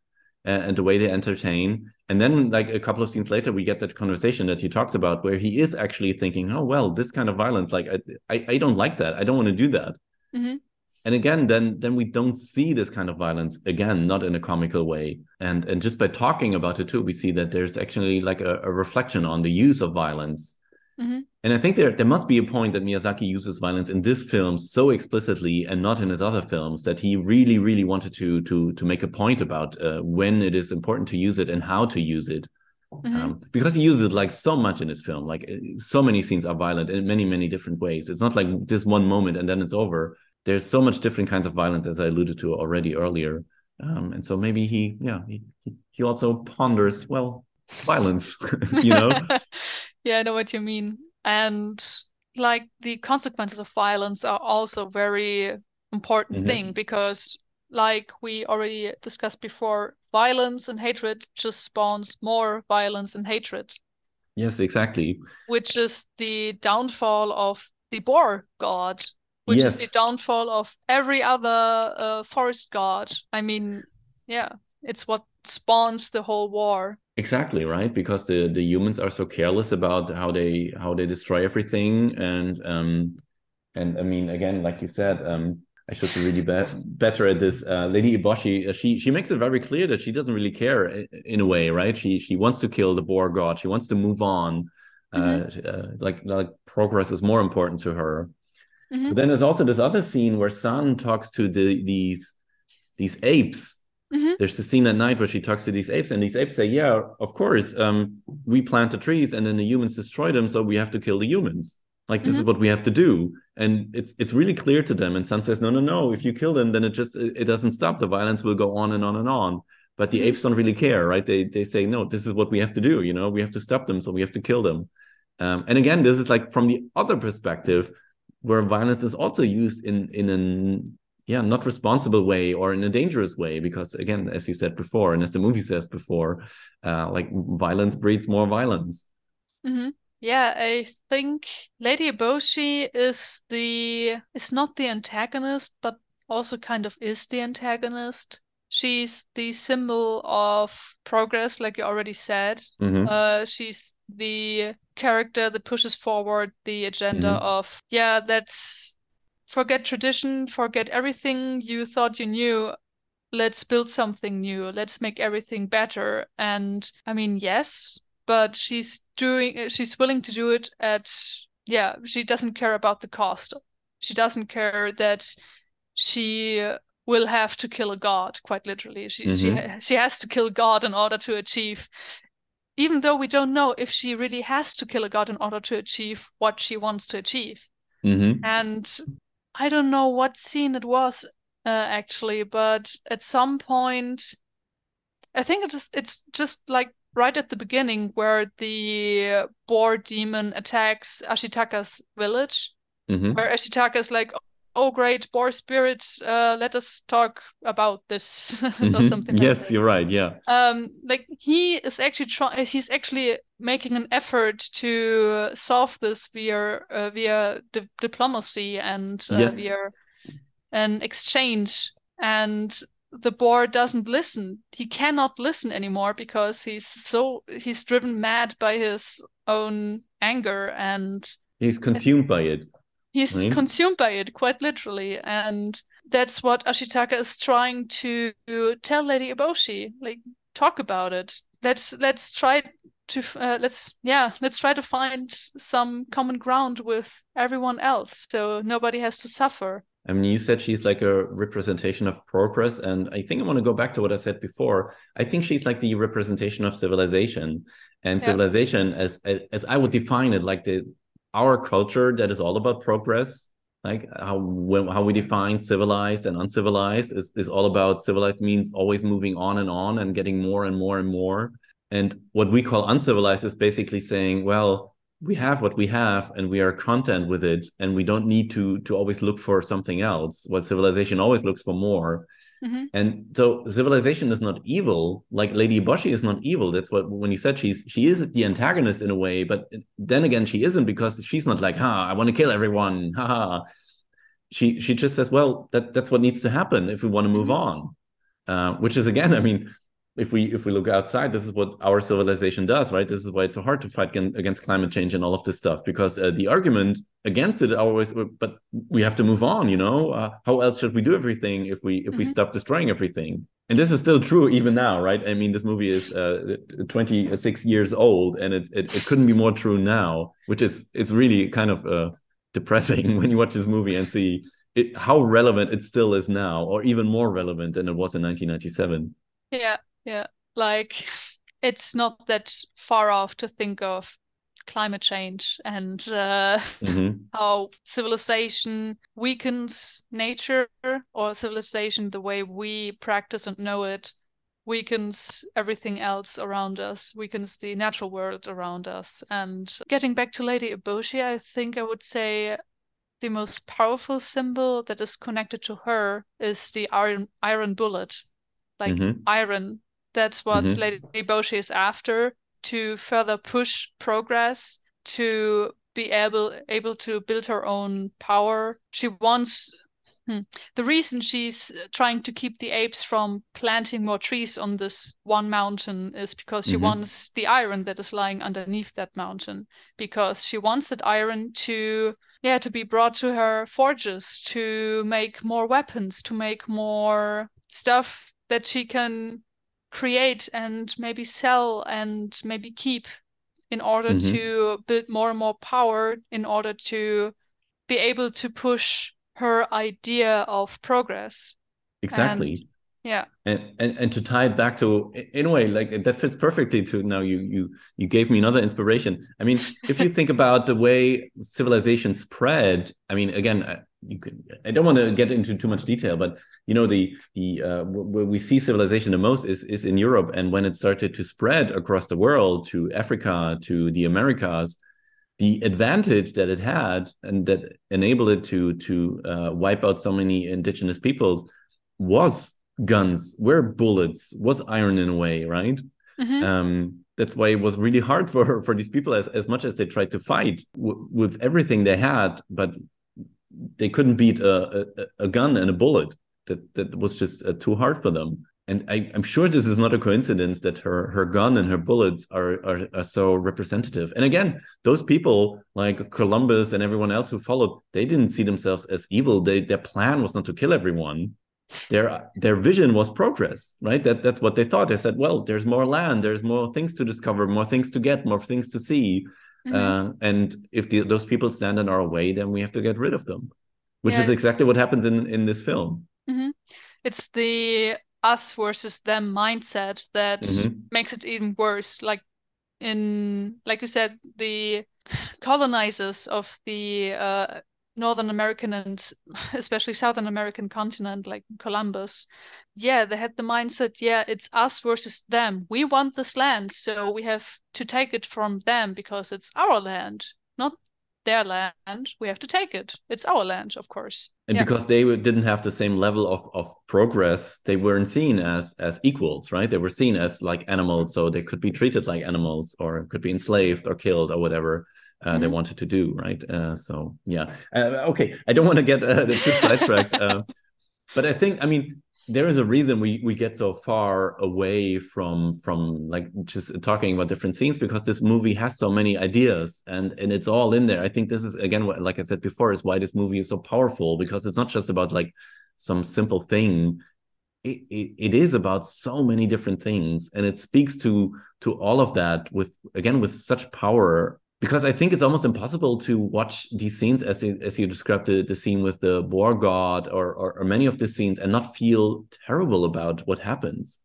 uh, and the way they entertain. And then, like a couple of scenes later, we get that conversation that you talked about, where he is actually thinking, "Oh well, this kind of violence, like I, I, I don't like that. I don't want to do that." Mhm. And again, then then we don't see this kind of violence again, not in a comical way. And and just by talking about it too, we see that there's actually like a, a reflection on the use of violence. Mhm. And I think there there must be a point that Miyazaki uses violence in this film so explicitly and not in his other films that he really really wanted to to to make a point about uh, when it is important to use it and how to use it. Mhm. Um, because he uses it like so much in his film, like uh, so many scenes are violent in many many different ways. It's not like this one moment and then it's over. There's so much different kinds of violence, as I alluded to already earlier. Um, and so maybe he, yeah, he, he also ponders, well, violence, you know? yeah, I know what you mean. And like the consequences of violence are also very important Mhm. thing because like we already discussed before, violence and hatred just spawns more violence and hatred, Yes, exactly. which is the downfall of the boar god, which is the downfall of every other uh, forest god. I mean, yeah, it's what spawns the whole war. Exactly, right? Because the the humans are so careless about how they how they destroy everything, and um, and I mean, again, like you said, um, I should be really be better at this. Uh, Lady Iboshi, uh, she she makes it very clear that she doesn't really care in a way, right? She she wants to kill the boar god. She wants to move on. Uh, uh, like like progress is more important to her. Mhm. But then there's also this other scene where San talks to the these these apes. Mhm. There's a scene at night where she talks to these apes, and these apes say, "Yeah, of course, um, we plant the trees, and then the humans destroy them, so we have to kill the humans. Like this is what we have to do." And it's it's really clear to them. And San says, "No, no, no. If you kill them, then it just it, doesn't stop. The violence will go on and on and on." But the Mhm. apes don't really care, right? They they say, "No, this is what we have to do. You know, we have to stop them, so we have to kill them." Um, and again, this is like from the other perspective, where violence is also used in in an yeah not responsible way or in a dangerous way because again as you said before and as the movie says before uh, like violence breeds more violence hmm Yeah, I think Lady Eboshi is the is not the antagonist, but also kind of is the antagonist. She's the symbol of progress, like you already said. Mhm. Uh, she's the character that pushes forward the agenda Mhm. of, yeah, that's forget tradition, forget everything you thought you knew. Let's build something new. Let's make everything better. And I mean, yes, but she's doing, she's willing to do it at, yeah, she doesn't care about the cost. She doesn't care that she will have to kill a god, quite literally. She she Mhm. ha- she has to kill God in order to achieve, even though we don't know if she really has to kill a god in order to achieve what she wants to achieve. Mhm. And I don't know what scene it was uh, actually, but at some point, I think it is, it's just like right at the beginning where the boar demon attacks Ashitaka's village, Mhm. where Ashitaka is like, "Oh, great, boar spirit, uh, let us talk about this," or Mhm. something like yes you're right yeah Um, like he is actually trying. He's actually making an effort to solve this via uh, via di diplomacy and uh, Yes. via an exchange. And the boar doesn't listen. He cannot listen anymore because he's so he's driven mad by his own anger and he's consumed by it He's Right. consumed by it, quite literally, and that's what Ashitaka is trying to tell Lady Eboshi. Like, talk about it. Let's let's try to uh, let's yeah let's try to find some common ground with everyone else, so nobody has to suffer. I mean, you said she's like a representation of progress, and I think I want to go back to what I said before. I think she's like the representation of civilization, and Yeah. civilization, as as I would define it, like the our culture that is all about progress, like how when, how we define civilized and uncivilized is is all about civilized means always moving on and on and getting more and more and more, and what we call uncivilized is basically saying, well, we have what we have and we are content with it and we don't need to to always look for something else. What civilization always looks for more Mhm. and so civilization is not evil like lady boshi is not evil. That's what when you said she's she is the antagonist in a way but then again she isn't because she's not like ha i want to kill everyone ha ha. She she just says well that that's what needs to happen if we want to move on uh, which is again i mean if we if we look outside this is what our civilization does right? This is why it's so hard to fight against, climate change and all of this stuff because uh, the argument against it always but we have to move on you know? Uh, how else should we do everything if we if we Mhm. stop destroying everything? And this is still true even now right? I mean this movie is uh, 26 years old and it, it it couldn't be more true now which is it's really kind of uh, depressing when you watch this movie and see it, how relevant it still is now or even more relevant than it was in 1997 Yeah, yeah. Like it's not that far off to think of climate change and uh, Mhm. how civilization weakens nature or civilization, the way we practice and know it, weakens everything else around us, weakens the natural world around us. And getting back to Lady Eboshi, I think I would say the most powerful symbol that is connected to her is the iron iron bullet. Like Mhm. iron. That's what Mhm. Lady Eboshi is after to further push progress, to be able able to build her own power. She wants hmm, the reason she's trying to keep the apes from planting more trees on this one mountain is because she Mhm. wants the iron that is lying underneath that mountain because she wants that iron to yeah to be brought to her forges to make more weapons to make more stuff that she can create and maybe sell and maybe keep in order Mhm. to build more and more power in order to be able to push her idea of progress. Exactly. And- yeah. And, and and to tie it back to in a way like that fits perfectly to now you you you gave me another inspiration. I mean if you think about the way civilization spread i mean again you could i don't want to get into too much detail but you know the the uh, where we see civilization the most is is in europe and when it started to spread across the world to africa to the americas the advantage that it had and that enabled it to to uh, wipe out so many indigenous peoples was guns, were bullets, was iron in a way, right? Mhm. Um, that's why it was really hard for for these people as as much as they tried to fight w- with everything they had, but they couldn't beat a, a a gun and a bullet. That that was just uh, too hard for them. And I, I'm sure this is not a coincidence that her her gun and her bullets are, are are so representative. And again, those people like Columbus and everyone else who followed, they didn't see themselves as evil. They their plan was not to kill everyone. Their their vision was progress, right? That that's what they thought. They said, well, there's more land, there's more things to discover, more things to get, more things to see. Mhm. Uh, and if the, those people stand in our way, then we have to get rid of them, which Yeah. is exactly what happens in in this film. Mhm. It's the us versus them mindset that Mhm. makes it even worse. Like in, like you said, the colonizers of the uh, Northern American and especially Southern American continent, like Columbus, yeah, they had the mindset, yeah, it's us versus them. We want this land, so we have to take it from them because it's our land, not their land. We have to take it. It's our land, of course. and Yeah. because they didn't have the same level of of progress they weren't seen as as equals right they were seen as like animals so they could be treated like animals or could be enslaved or killed or whatever uh, they Mhm. wanted to do right uh, so yeah uh, okay i don't want to get uh, too sidetracked uh, but i think i mean there is a reason we we get so far away from from like just talking about different scenes because this movie has so many ideas and and it's all in there. I think this is again what like i said before is why this movie is so powerful because it's not just about like some simple thing. It, it, it is about so many different things and it speaks to to all of that with again with such power because I think it's almost impossible to watch these scenes as you, as you described the, the scene with the boar god or, or or many of the scenes and not feel terrible about what happens.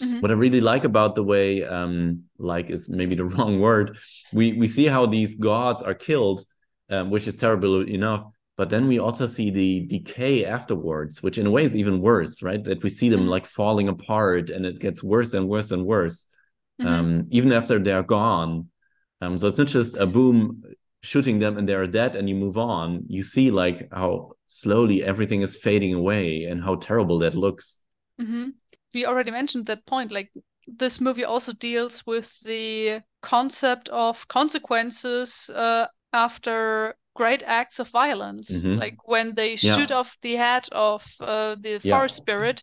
Mhm. What I really like about the way um like is maybe the wrong word. We we see how these gods are killed, um, which is terrible enough. But then we also see the decay afterwards, which in a way is even worse, right? That we see them Mhm. like falling apart and it gets worse and worse and worse Mhm. um, even after they're gone. Um, so it's not just a boom shooting them and they're dead and you move on. You see like how slowly everything is fading away and how terrible that looks. hmm We already mentioned that point. Like this movie also deals with the concept of consequences uh, after great acts of violence. Mhm. Like when they Yeah. shoot off the head of uh, the Yeah. forest spirit,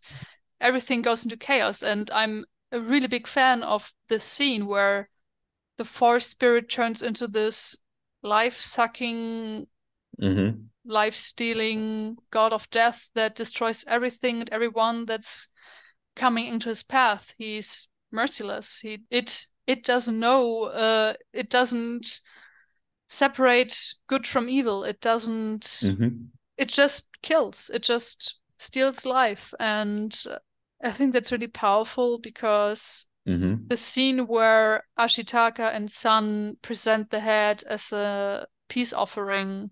everything goes into chaos. And I'm a really big fan of this scene where the forest spirit turns into this life-sucking hmm life stealing god of death that destroys everything and everyone that's coming into his path. He's merciless. He it it doesn't know uh it doesn't separate good from evil. It doesn't hmm it just kills. It just steals life and I think that's really powerful because hmm the scene where Ashitaka and San present the head as a peace offering,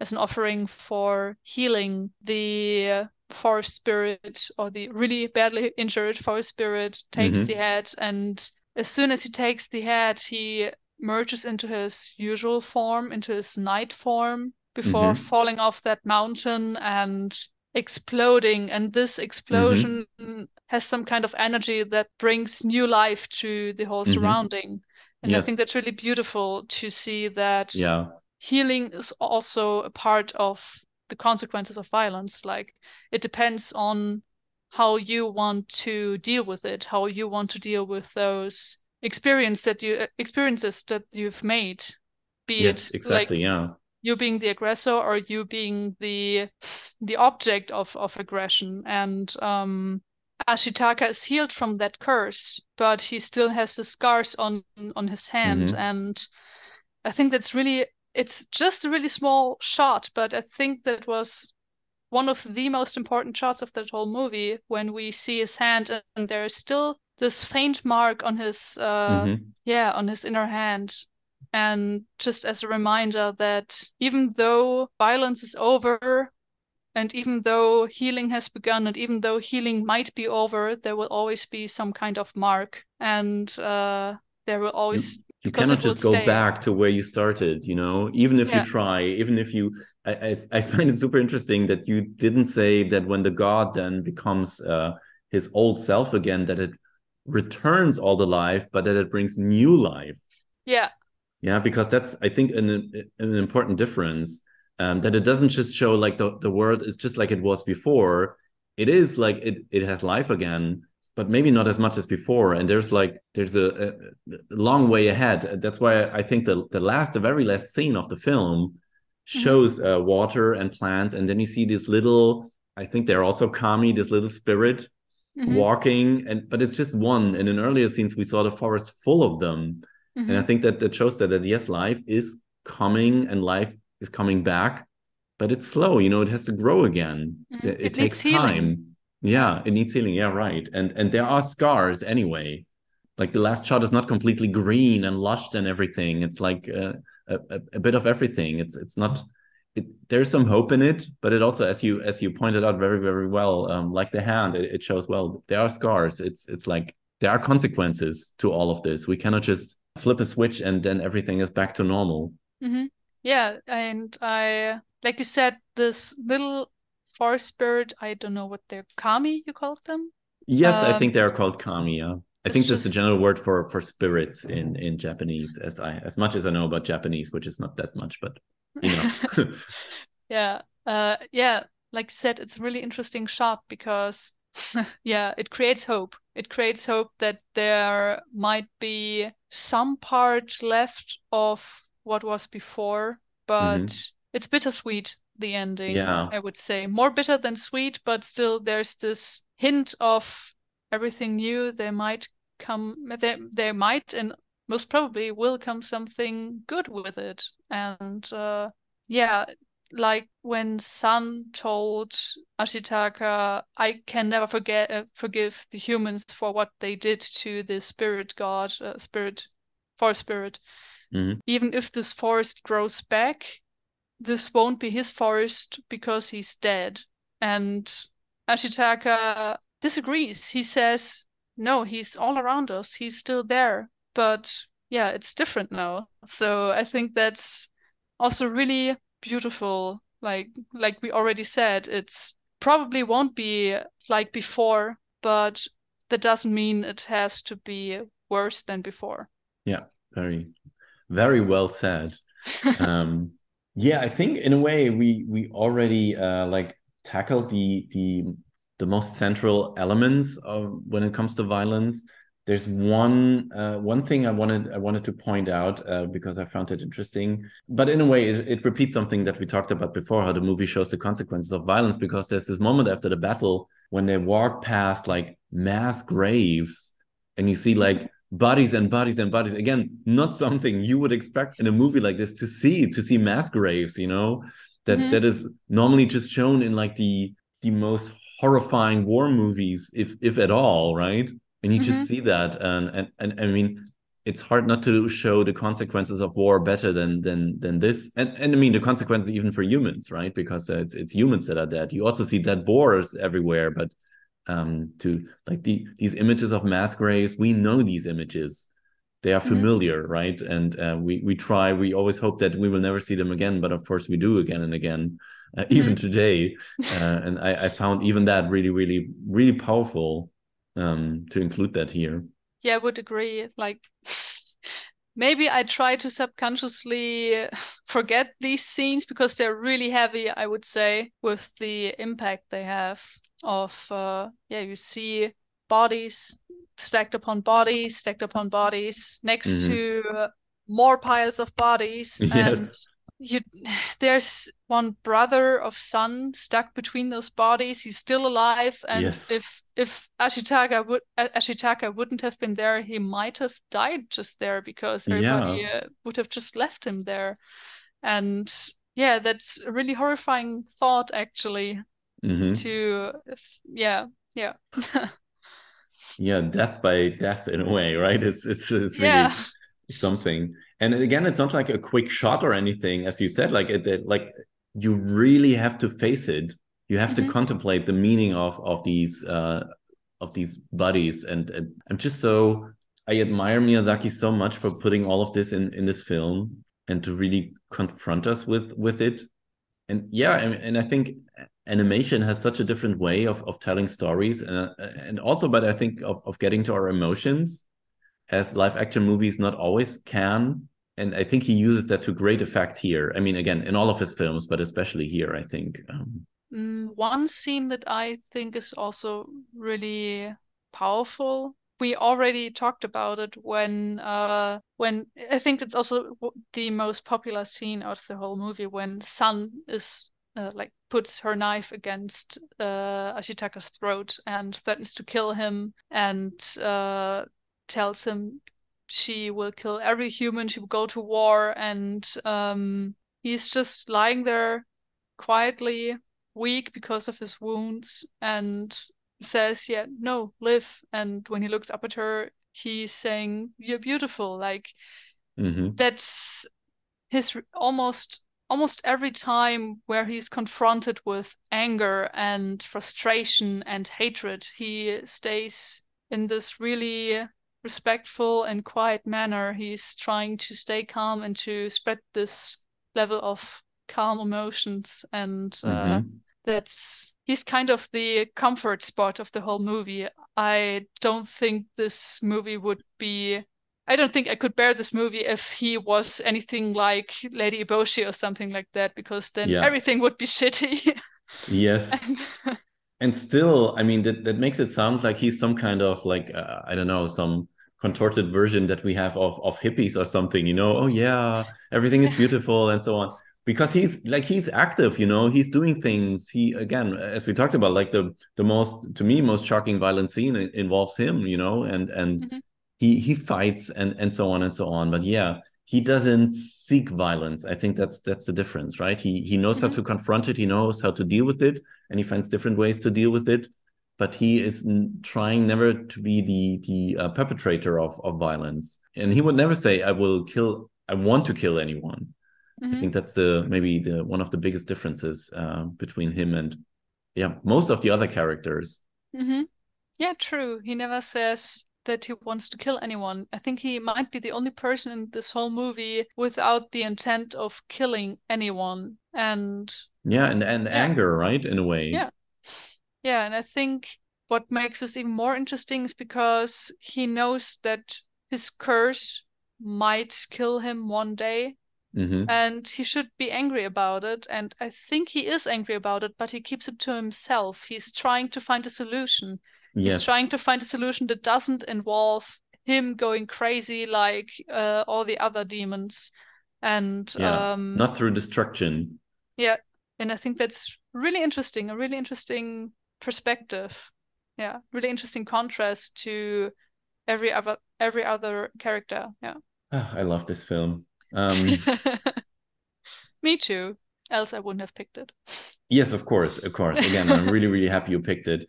as an offering for healing the forest spirit or the really badly injured forest spirit takes Mhm. the head and as soon as he takes the head he merges into his usual form into his night form before Mhm. falling off that mountain and exploding and this explosion has some kind of energy that brings new life to the whole Mhm. surrounding and i think that's really beautiful to see that Yeah. healing is also a part of the consequences of violence. Like it depends on how you want to deal with it, how you want to deal with those experience that you experiences that you've made. Be Yes, exactly. like yeah. You being the aggressor or you being the the object of of aggression. And um, Ashitaka is healed from that curse, but he still has the scars on on his hand, Mhm. and I think that's really it's just a really small shot, but I think that was one of the most important shots of that whole movie when we see his hand and there's still this faint mark on his uh Mhm. yeah on his inner hand and just as a reminder that even though violence is over and even though healing has begun and even though healing might be over there will always be some kind of mark and uh there will always You cannot just go stay. back to where you started, you know, even if Yeah. you try, even if you, I, I, I find it super interesting that you didn't say that when the god then becomes uh, his old self again, that it returns all the life, but that it brings new life. yeah Yeah, because that's I think an an important difference. Um, that it doesn't just show like the, the world is just like it was before. It is like it it has life again, but maybe not as much as before. And there's like there's a, a, long way ahead. That's why I think the the last the very last scene of the film shows uh, water and plants, and then you see this little. I think they're also kami, this little spirit Mhm. walking, and but it's just one. And in earlier scenes, we saw the forest full of them. And I Mhm. think that that shows that, that yes, life is coming and life is coming back, but it's slow. You know, it has to grow again. Mhm. It, It takes needs healing. time. Yeah, it needs healing. Yeah, right. And and there are scars anyway. Like the last shot is not completely green and lush and everything. It's like uh, a, a a bit of everything. It's it's not. It, there's some hope in it, but it also, as you as you pointed out very very well, um, like the hand, it, it shows well there are scars. It's it's like there are consequences to all of this. We cannot just flip a switch and then everything is back to normal. hmm Yeah, and I, like you said, this little forest spirit, I don't know what they're, kami, you called them? Yes, I Um, think they are called kami. Yeah. I think the just- general word for for spirits in in Japanese, as I as much as I know about Japanese, which is not that much, but enough. Yeah, uh, yeah, like you said, it's a really interesting shot because, yeah, it creates hope. It creates hope that there might be some part left of what was before, but it's bittersweet, the ending, Yeah. I would say. More bitter than sweet, but still there's this hint of everything new. There might come, there, there might and most probably will come something good with it. And uh, yeah, like when San told Ashitaka, I can never forget uh, forgive the humans for what they did to the spirit god, uh, spirit, forest spirit. Mhm. Even if this forest grows back, this won't be his forest because he's dead. And Ashitaka disagrees. He says, no, he's all around us. He's still there. But yeah, it's different now. So I think that's also really beautiful. Like like we already said, it's probably won't be like before, but that doesn't mean it has to be worse than before. Yeah, very, very well said. um, yeah, I think in a way we we already uh, like tackled the the the most central elements of when it comes to violence. There's one uh, one thing I wanted I wanted to point out uh, because I found it interesting, but in a way it, it repeats something that we talked about before. How the movie shows the consequences of violence because there's this moment after the battle when they walk past like mass graves, and you see like bodies and bodies and bodies again not something you would expect in a movie like this to see to see mass graves you know that, mm-hmm. that is normally just shown in like the the most horrifying war movies if if at all right and you mm-hmm. just see that and, and and i mean it's hard not to show the consequences of war better than than than this and and i mean the consequences even for humans right because it's it's humans that are dead you also see dead boars everywhere but um, to like the, these images of mass graves. We know these images; they are mm-hmm. familiar, mm-hmm. right? And uh, we we try. We always hope that we will never see them again, but of course we do again and again, uh, even mm-hmm. today. Uh, and I, I found even that really, really, really powerful um, to include that here. Yeah, I would agree. Like maybe I try to subconsciously forget these scenes because they're really heavy, I would say, with the impact they have of uh, yeah, you see bodies stacked upon bodies, stacked upon bodies, next mm-hmm. to more piles of bodies, yes. and you there's one brother of San stuck between those bodies. He's still alive, and yes. if if Ashitaka would Ashitaka wouldn't have been there, he might have died just there because everybody yeah. uh, would have just left him there. And yeah, that's a really horrifying thought, actually. Mm-hmm. To yeah, yeah. yeah, death by death in a way, right? It's it's it's really yeah. something. And again, it's not like a quick shot or anything, as you said. Like it, it like you really have to face it you have mm-hmm. to contemplate the meaning of of these uh, of these bodies and, and i'm just so i admire miyazaki so much for putting all of this in in this film and to really confront us with with it. And yeah and, and i think animation has such a different way of, of telling stories and, uh, and also but i think of, of getting to our emotions as live action movies not always can. And i think he uses that to great effect here. I mean again in all of his films but especially here i think um, Mm, one scene that I think is also really powerful. We already talked about it when uh when I think it's also the most popular scene of the whole movie when San is uh, like puts her knife against uh, Ashitaka's throat and threatens to kill him and uh, tells him she will kill every human. She will go to war, and um, he's just lying there quietly weak because of his wounds and says, Yeah, no, live. And when he looks up at her, he's saying, You're beautiful. Like mm-hmm. that's his almost almost every time where he's confronted with anger and frustration and hatred, he stays in this really respectful and quiet manner. He's trying to stay calm and to spread this level of calm emotions and uh, mm-hmm that's he's kind of the comfort spot of the whole movie. I don't think this movie would be I don't think I could bear this movie if he was anything like Lady Eboshi or something like that, because then yeah. everything would be shitty. yes. and, and still, I mean, that, that makes it sound like he's some kind of like, uh, I don't know, some contorted version that we have of, of hippies or something, you know? Oh, yeah, everything is beautiful and so on because he's like he's active you know he's doing things. He again as we talked about like the the most to me most shocking violent scene involves him you know and and mm-hmm. he he fights and and so on and so on. But yeah he doesn't seek violence. I think that's that's the difference right? He he knows mm-hmm. how to confront it. He knows how to deal with it and he finds different ways to deal with it. But he is trying never to be the the uh, perpetrator of of violence. And he would never say i will kill i want to kill anyone Mm-hmm. I think that's the maybe the one of the biggest differences uh, between him and yeah most of the other characters. Mm-hmm. Yeah, true. He never says that he wants to kill anyone. I think he might be the only person in this whole movie without the intent of killing anyone. And Yeah, and and Yeah. anger, right? In a way. Yeah. yeah, and I think what makes this even more interesting is because he knows that his curse might kill him one day hmm and he should be angry about it. And I think he is angry about it, but he keeps it to himself. He's trying to find a solution. Yes. He's trying to find a solution that doesn't involve him going crazy like uh, all the other demons. And Yeah. um, Not through destruction. yeah, and I think that's really interesting, a really interesting perspective. Yeah, really interesting contrast to every other every other character. Yeah. Ah, I love this film. Um, Me too. Else I wouldn't have picked it. yes, of course, of course. Again, I'm really, really happy you picked it.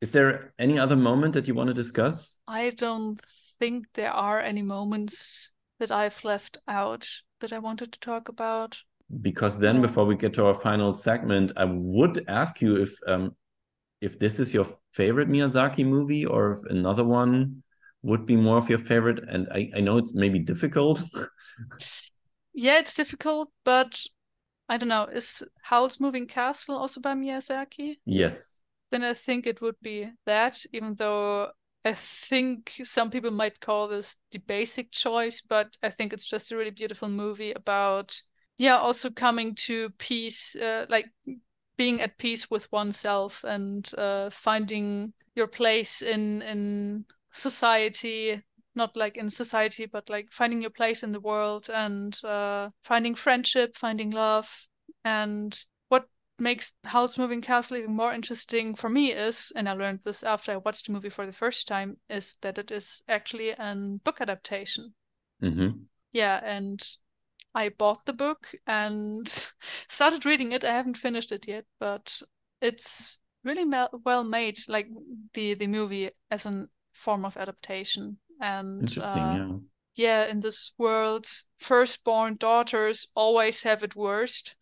Is there any other moment that you want to discuss? I don't think there are any moments that I've left out that I wanted to talk about. Because then, before we get to our final segment, I would ask you if um, if this is your favorite Miyazaki movie, or if another one would be more of your favorite. And I, I know it's maybe difficult. Yeah, it's difficult, but I don't know. Is Howl's Moving Castle also by Miyazaki? yes. then I think it would be that, even though I think some people might call this the basic choice, but I think it's just a really beautiful movie about, yeah, also coming to peace, uh, like being at peace with oneself and uh, finding your place in in society, not like in society, but like finding your place in the world and uh, finding friendship, finding love, and what makes Howl's Moving Castle even more interesting for me is, and I learned this after I watched the movie for the first time, is that it is actually a book adaptation. hmm Yeah, and I bought the book and started reading it. I haven't finished it yet, but it's really well made, like the the movie as a form of adaptation. And Interesting. uh, yeah. yeah, in this world, firstborn daughters always have it worst.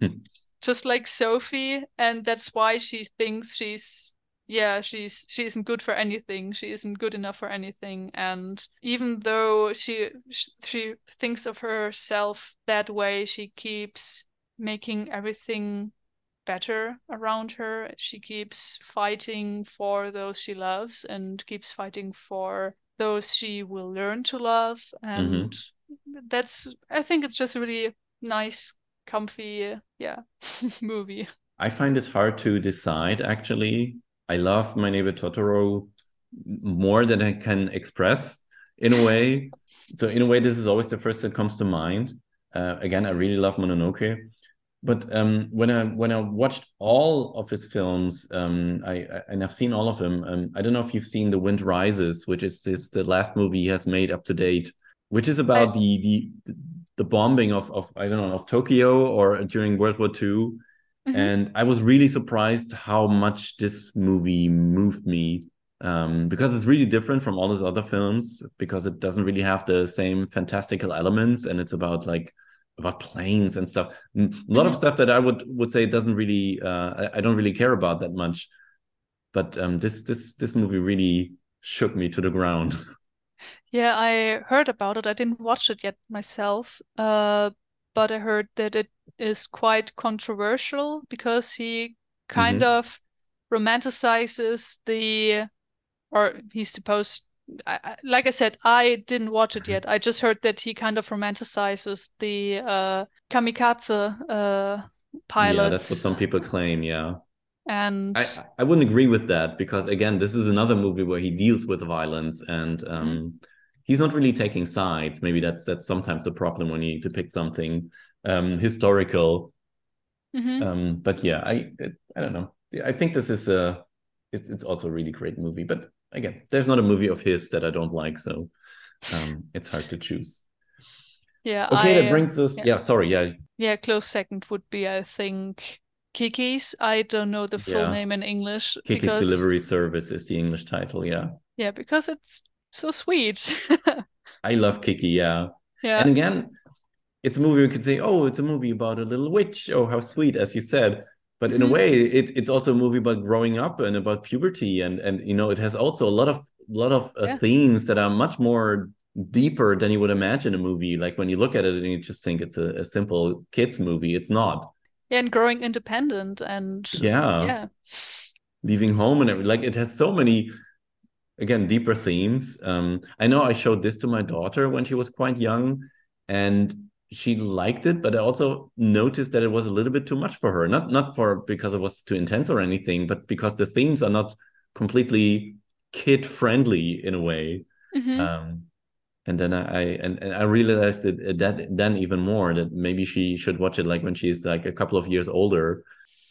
Just like Sophie, and that's why she thinks she's yeah, she's she isn't good for anything. She isn't good enough for anything. And even though she she thinks of herself that way, she keeps making everything better around her. She keeps fighting for those she loves and keeps fighting for those she will learn to love. And that's, I think it's just a really nice, comfy, yeah, movie. I find it hard to decide actually. I love My Neighbor Totoro more than I can express in a way. so in a way, this is always the first that comes to mind. Uh, again, I really love Mononoke. But um, when I when I watched all of his films, um, I, I and I've seen all of them. Um, I don't know if you've seen The Wind Rises, which is, is the last movie he has made up to date, which is about the the the bombing of of I don't know of Tokyo or during World War II. Mhm. And I was really surprised how much this movie moved me um, because it's really different from all his other films because it doesn't really have the same fantastical elements and it's about like about planes and stuff. A lot of Mhm. stuff that I would would say doesn't really uh, I, I don't really care about that much. But um, this this this movie really shook me to the ground. Yeah, I heard about it. I didn't watch it yet myself, uh, but I heard that it is quite controversial because he kind Mhm. of romanticizes the, or he's supposed, I, like I said, I didn't watch it yet. I just heard that he kind of romanticizes the uh, kamikaze uh, pilots. Yeah, that's what some people claim. Yeah. And I, I wouldn't agree with that because again, this is another movie where he deals with violence and um, he's not really taking sides. Maybe that's that's sometimes the problem when you depict something um, historical. Mhm. Um, but yeah, I I don't know. I think this is a it's it's also a really great movie. But again, there's not a movie of his that I don't like, so um, it's hard to choose. yeah, Okay, I, that brings us. yeah. Yeah, sorry. Yeah, Yeah, close second would be, I think, Kiki's. I don't know the full Yeah. name in English Kiki's because Delivery Service is the English title. Yeah, yeah, because it's so sweet. I love Kiki. Yeah. Yeah. And again, it's a movie we could say, oh, it's a movie about a little witch. Oh, how sweet, as you said. But in a Mhm. way it, it's also a movie about growing up and about puberty and and you know it has also a lot of lot of uh, Yeah. themes that are much more deeper than you would imagine a movie like when you look at it and you just think it's a, a simple kids movie it's not Yeah, and growing independent and yeah yeah. leaving home and everything. Like it has so many, again, deeper themes. Um, I know I showed this to my daughter when she was quite young, and she liked it, but I also noticed that it was a little bit too much for her. Not not for because it was too intense or anything, but because the themes are not completely kid friendly in a way. Mhm. Um, and then I, I and, and I realized it that then even more that maybe she should watch it like when she's like a couple of years older.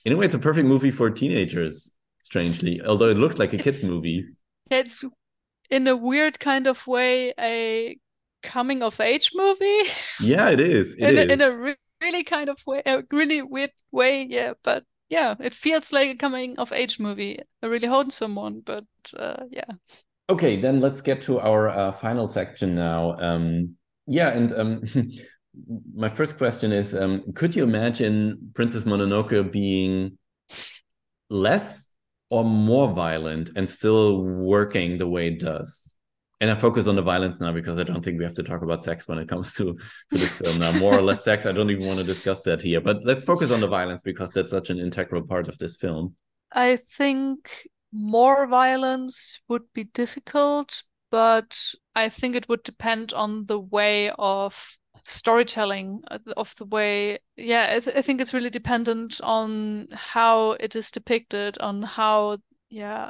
In a way, it's a perfect movie for teenagers. Strangely, although it looks like a kids movie. It's in a weird kind of way a coming of age movie. Yeah, it is. It in a, is. in a re really kind of way, a really weird way, yeah. But yeah, it feels like a coming of age movie, a really wholesome one. But uh, yeah, Okay, then let's get to our uh, final section now. Um, yeah, and um, my first question is: um, Could you imagine Princess Mononoke being less or more violent and still working the way it does? And I focus on the violence now because I don't think we have to talk about sex when it comes to to this film now. More or less sex. I don't even want to discuss that here. But let's focus on the violence because that's such an integral part of this film. I think more violence would be difficult, but I think it would depend on the way of storytelling, uh, of the way, yeah, I, th I think it's really dependent on how it is depicted, on how, yeah,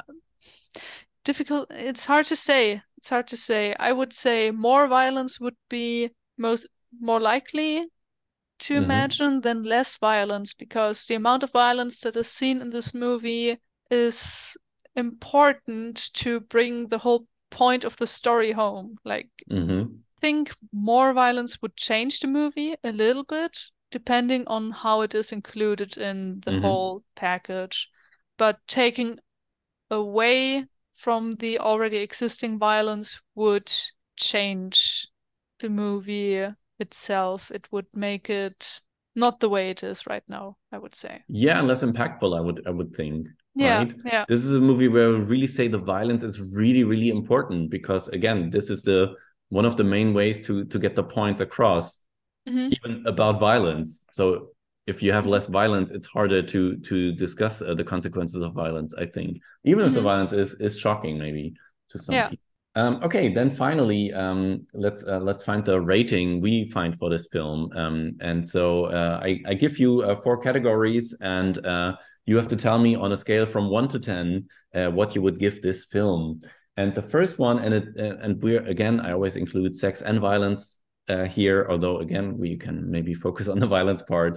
difficult. It's hard to say. It's hard to say. I would say more violence would be most more likely to Mhm. imagine than less violence because the amount of violence that is seen in this movie is important to bring the whole point of the story home. Like, hmm I think more violence would change the movie a little bit, depending on how it is included in the Mhm. whole package. But taking away from the already existing violence would change the movie itself. It would make it not the way it is right now, I would say. Yeah, and less impactful. I would I would think. Yeah, right? yeah. This is a movie where we really say the violence is really, really important because again, this is the one of the main ways to to get the points across, Mhm. even about violence. So if you have less violence, it's harder to to discuss uh, the consequences of violence. I think, even if the Mhm. violence is is shocking, maybe to some Yeah. people. Um, okay, then finally, um, let's uh, let's find the rating we find for this film. Um, and so uh, I, I give you uh, four categories, and uh, you have to tell me on a scale from one to ten uh, what you would give this film. And the first one, and it uh, and we're again, I always include sex and violence uh, here, although again we can maybe focus on the violence part.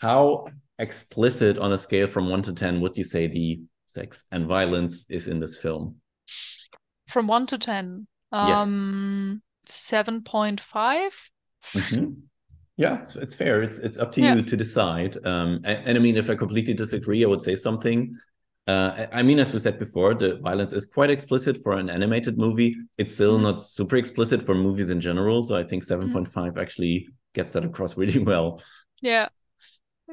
How explicit on a scale from one to ten would you say the sex and violence is in this film? From one to ten. Yes. Um, 7.5. Mhm. Yeah, it's, it's fair. It's it's up to Yeah. you to decide. Um, and, and I mean, if I completely disagree, I would say something. Uh, I mean, as we said before, the violence is quite explicit for an animated movie. It's still Mhm. not super explicit for movies in general. So I think 7.5 actually gets that across really well. Yeah.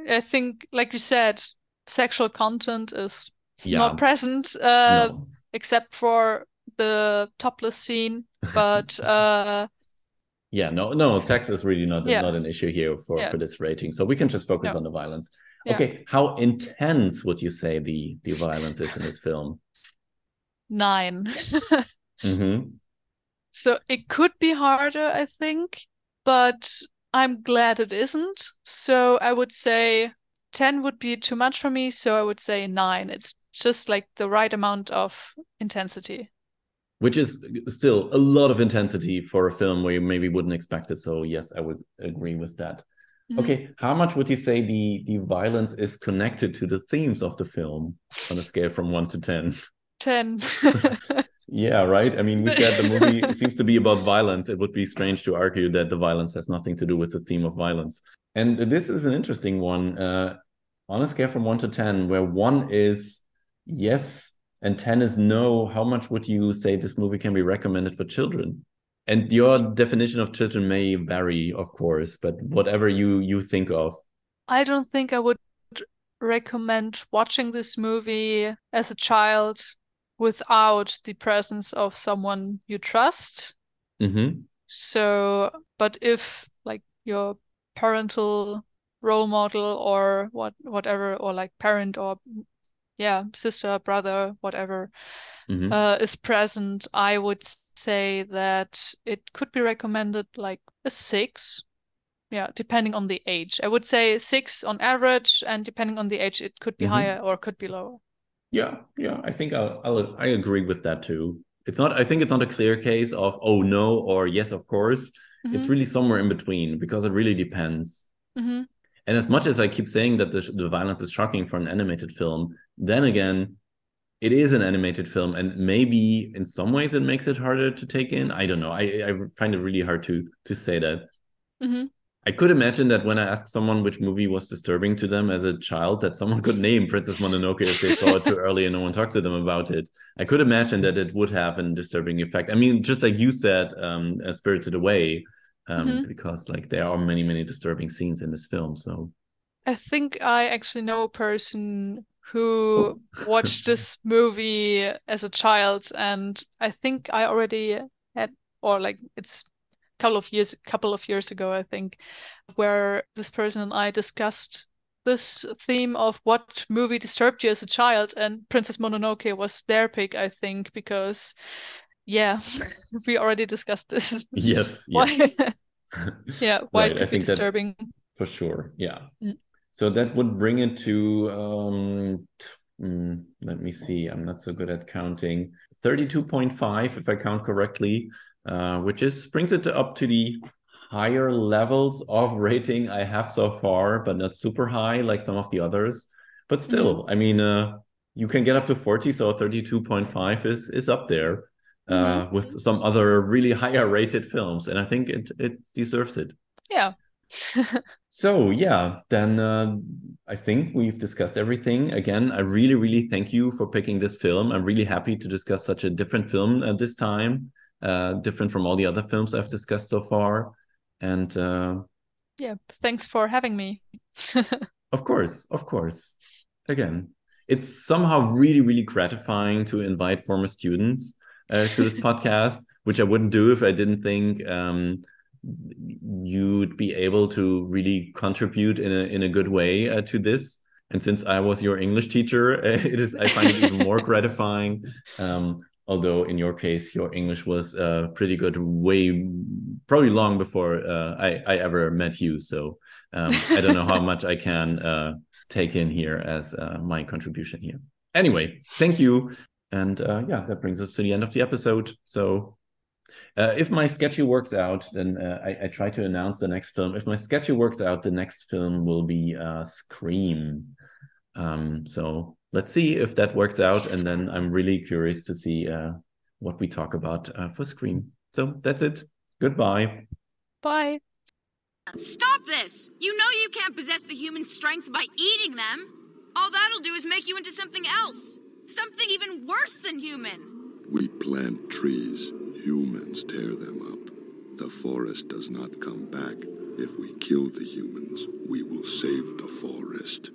I think, like you said, sexual content is Yeah. not present, uh, No. except for the topless scene. But uh, Yeah, no, no, sex is really not Yeah. not an issue here for Yeah. for this rating. So we can just focus No. on the violence. Okay, how intense would you say the the violence is in this film? nine. hmm So it could be harder, I think, but I'm glad it isn't. So I would say 10 would be too much for me, so I would say nine. It's just like the right amount of intensity. which is still a lot of intensity for a film where you maybe wouldn't expect it. So yes, I would agree with that. Mhm. Okay, how much would you say the the violence is connected to the themes of the film on a scale from one to ten? 10. Yeah, right. I mean, we said the movie seems to be about violence. It would be strange to argue that the violence has nothing to do with the theme of violence. And this is an interesting one. Uh, on a scale from one to ten, where one is yes and ten is no, how much would you say this movie can be recommended for children? And your definition of children may vary, of course, but whatever you you think of. I don't think I would recommend watching this movie as a child without the presence of someone you trust. Mm-hmm. So, but if like your parental role model or what whatever or like parent or yeah sister brother whatever Mm-hmm. uh, is present, I would say that it could be recommended like a six. Yeah, depending on the age. I would say six on average, and depending on the age, it could be Mhm. higher or could be lower. Yeah, yeah, I think I'll, I'll I agree with that too. It's not I think it's not a clear case of oh no or yes of course. It's Mhm, really somewhere in between because it really depends. mhm, And as much as I keep saying that the the violence is shocking for an animated film, then again, it is an animated film, and maybe in some ways it makes it harder to take in. I don't know. I I find it really hard to to say that. mhm. I could imagine that when I asked someone which movie was disturbing to them as a child, that someone could name Princess Mononoke if they saw it too early and no one talked to them about it. I could imagine that it would have a disturbing effect. I mean, just like you said, um, uh, Spirited Away, um, Mhm. because like there are many, many disturbing scenes in this film. So I think I actually know a person who Oh. watched this movie as a child, and I think I already had, or like it's couple of years, couple of years ago, I think, where this person and I discussed this theme of what movie disturbed you as a child, and Princess Mononoke was their pick, I think, because yeah, we already discussed this. yes, Why, yes. yeah, why Right, it I could be disturbing. For sure, yeah. Mm. So that would bring it to um mm, let me see. I'm not so good at counting. 32.5 if I count correctly, uh, which is brings it to up to the higher levels of rating I have so far, but not super high like some of the others. But still, I mean, uh, you can get up to 40, so 32.5 is is up there uh, with some other really higher rated films, and I think it it deserves it. Yeah. So yeah, then uh, I think we've discussed everything. Again, I really, really thank you for picking this film. I'm really happy to discuss such a different film at this time, uh, different from all the other films I've discussed so far. And uh, Yeah, thanks for having me. of course, of course, again, it's somehow really, really gratifying to invite former students uh, to this podcast, which I wouldn't do if I didn't think um, you'd be able to really contribute in a in a good way uh, to this. And since I was your English teacher, it is I find it even more gratifying. Um, although in your case, your English was uh, pretty good, way probably long before uh, I I ever met you. So um, I don't know how much I can uh, take in here as uh, my contribution here. Anyway, thank you. And uh, yeah, that brings us to the end of the episode. So uh, if my sketchy works out, then uh, I, I, try to announce the next film. If my sketchy works out, the next film will be uh, Scream. Um, so let's see if that works out, and then I'm really curious to see uh, what we talk about uh, for Scream. So that's it. Goodbye. Bye. Stop this! You know you can't possess the human strength by eating them. All that'll do is make you into something else. Something even worse than human. We plant trees, humans tear them up. The forest does not come back. If we kill the humans, we will save the forest.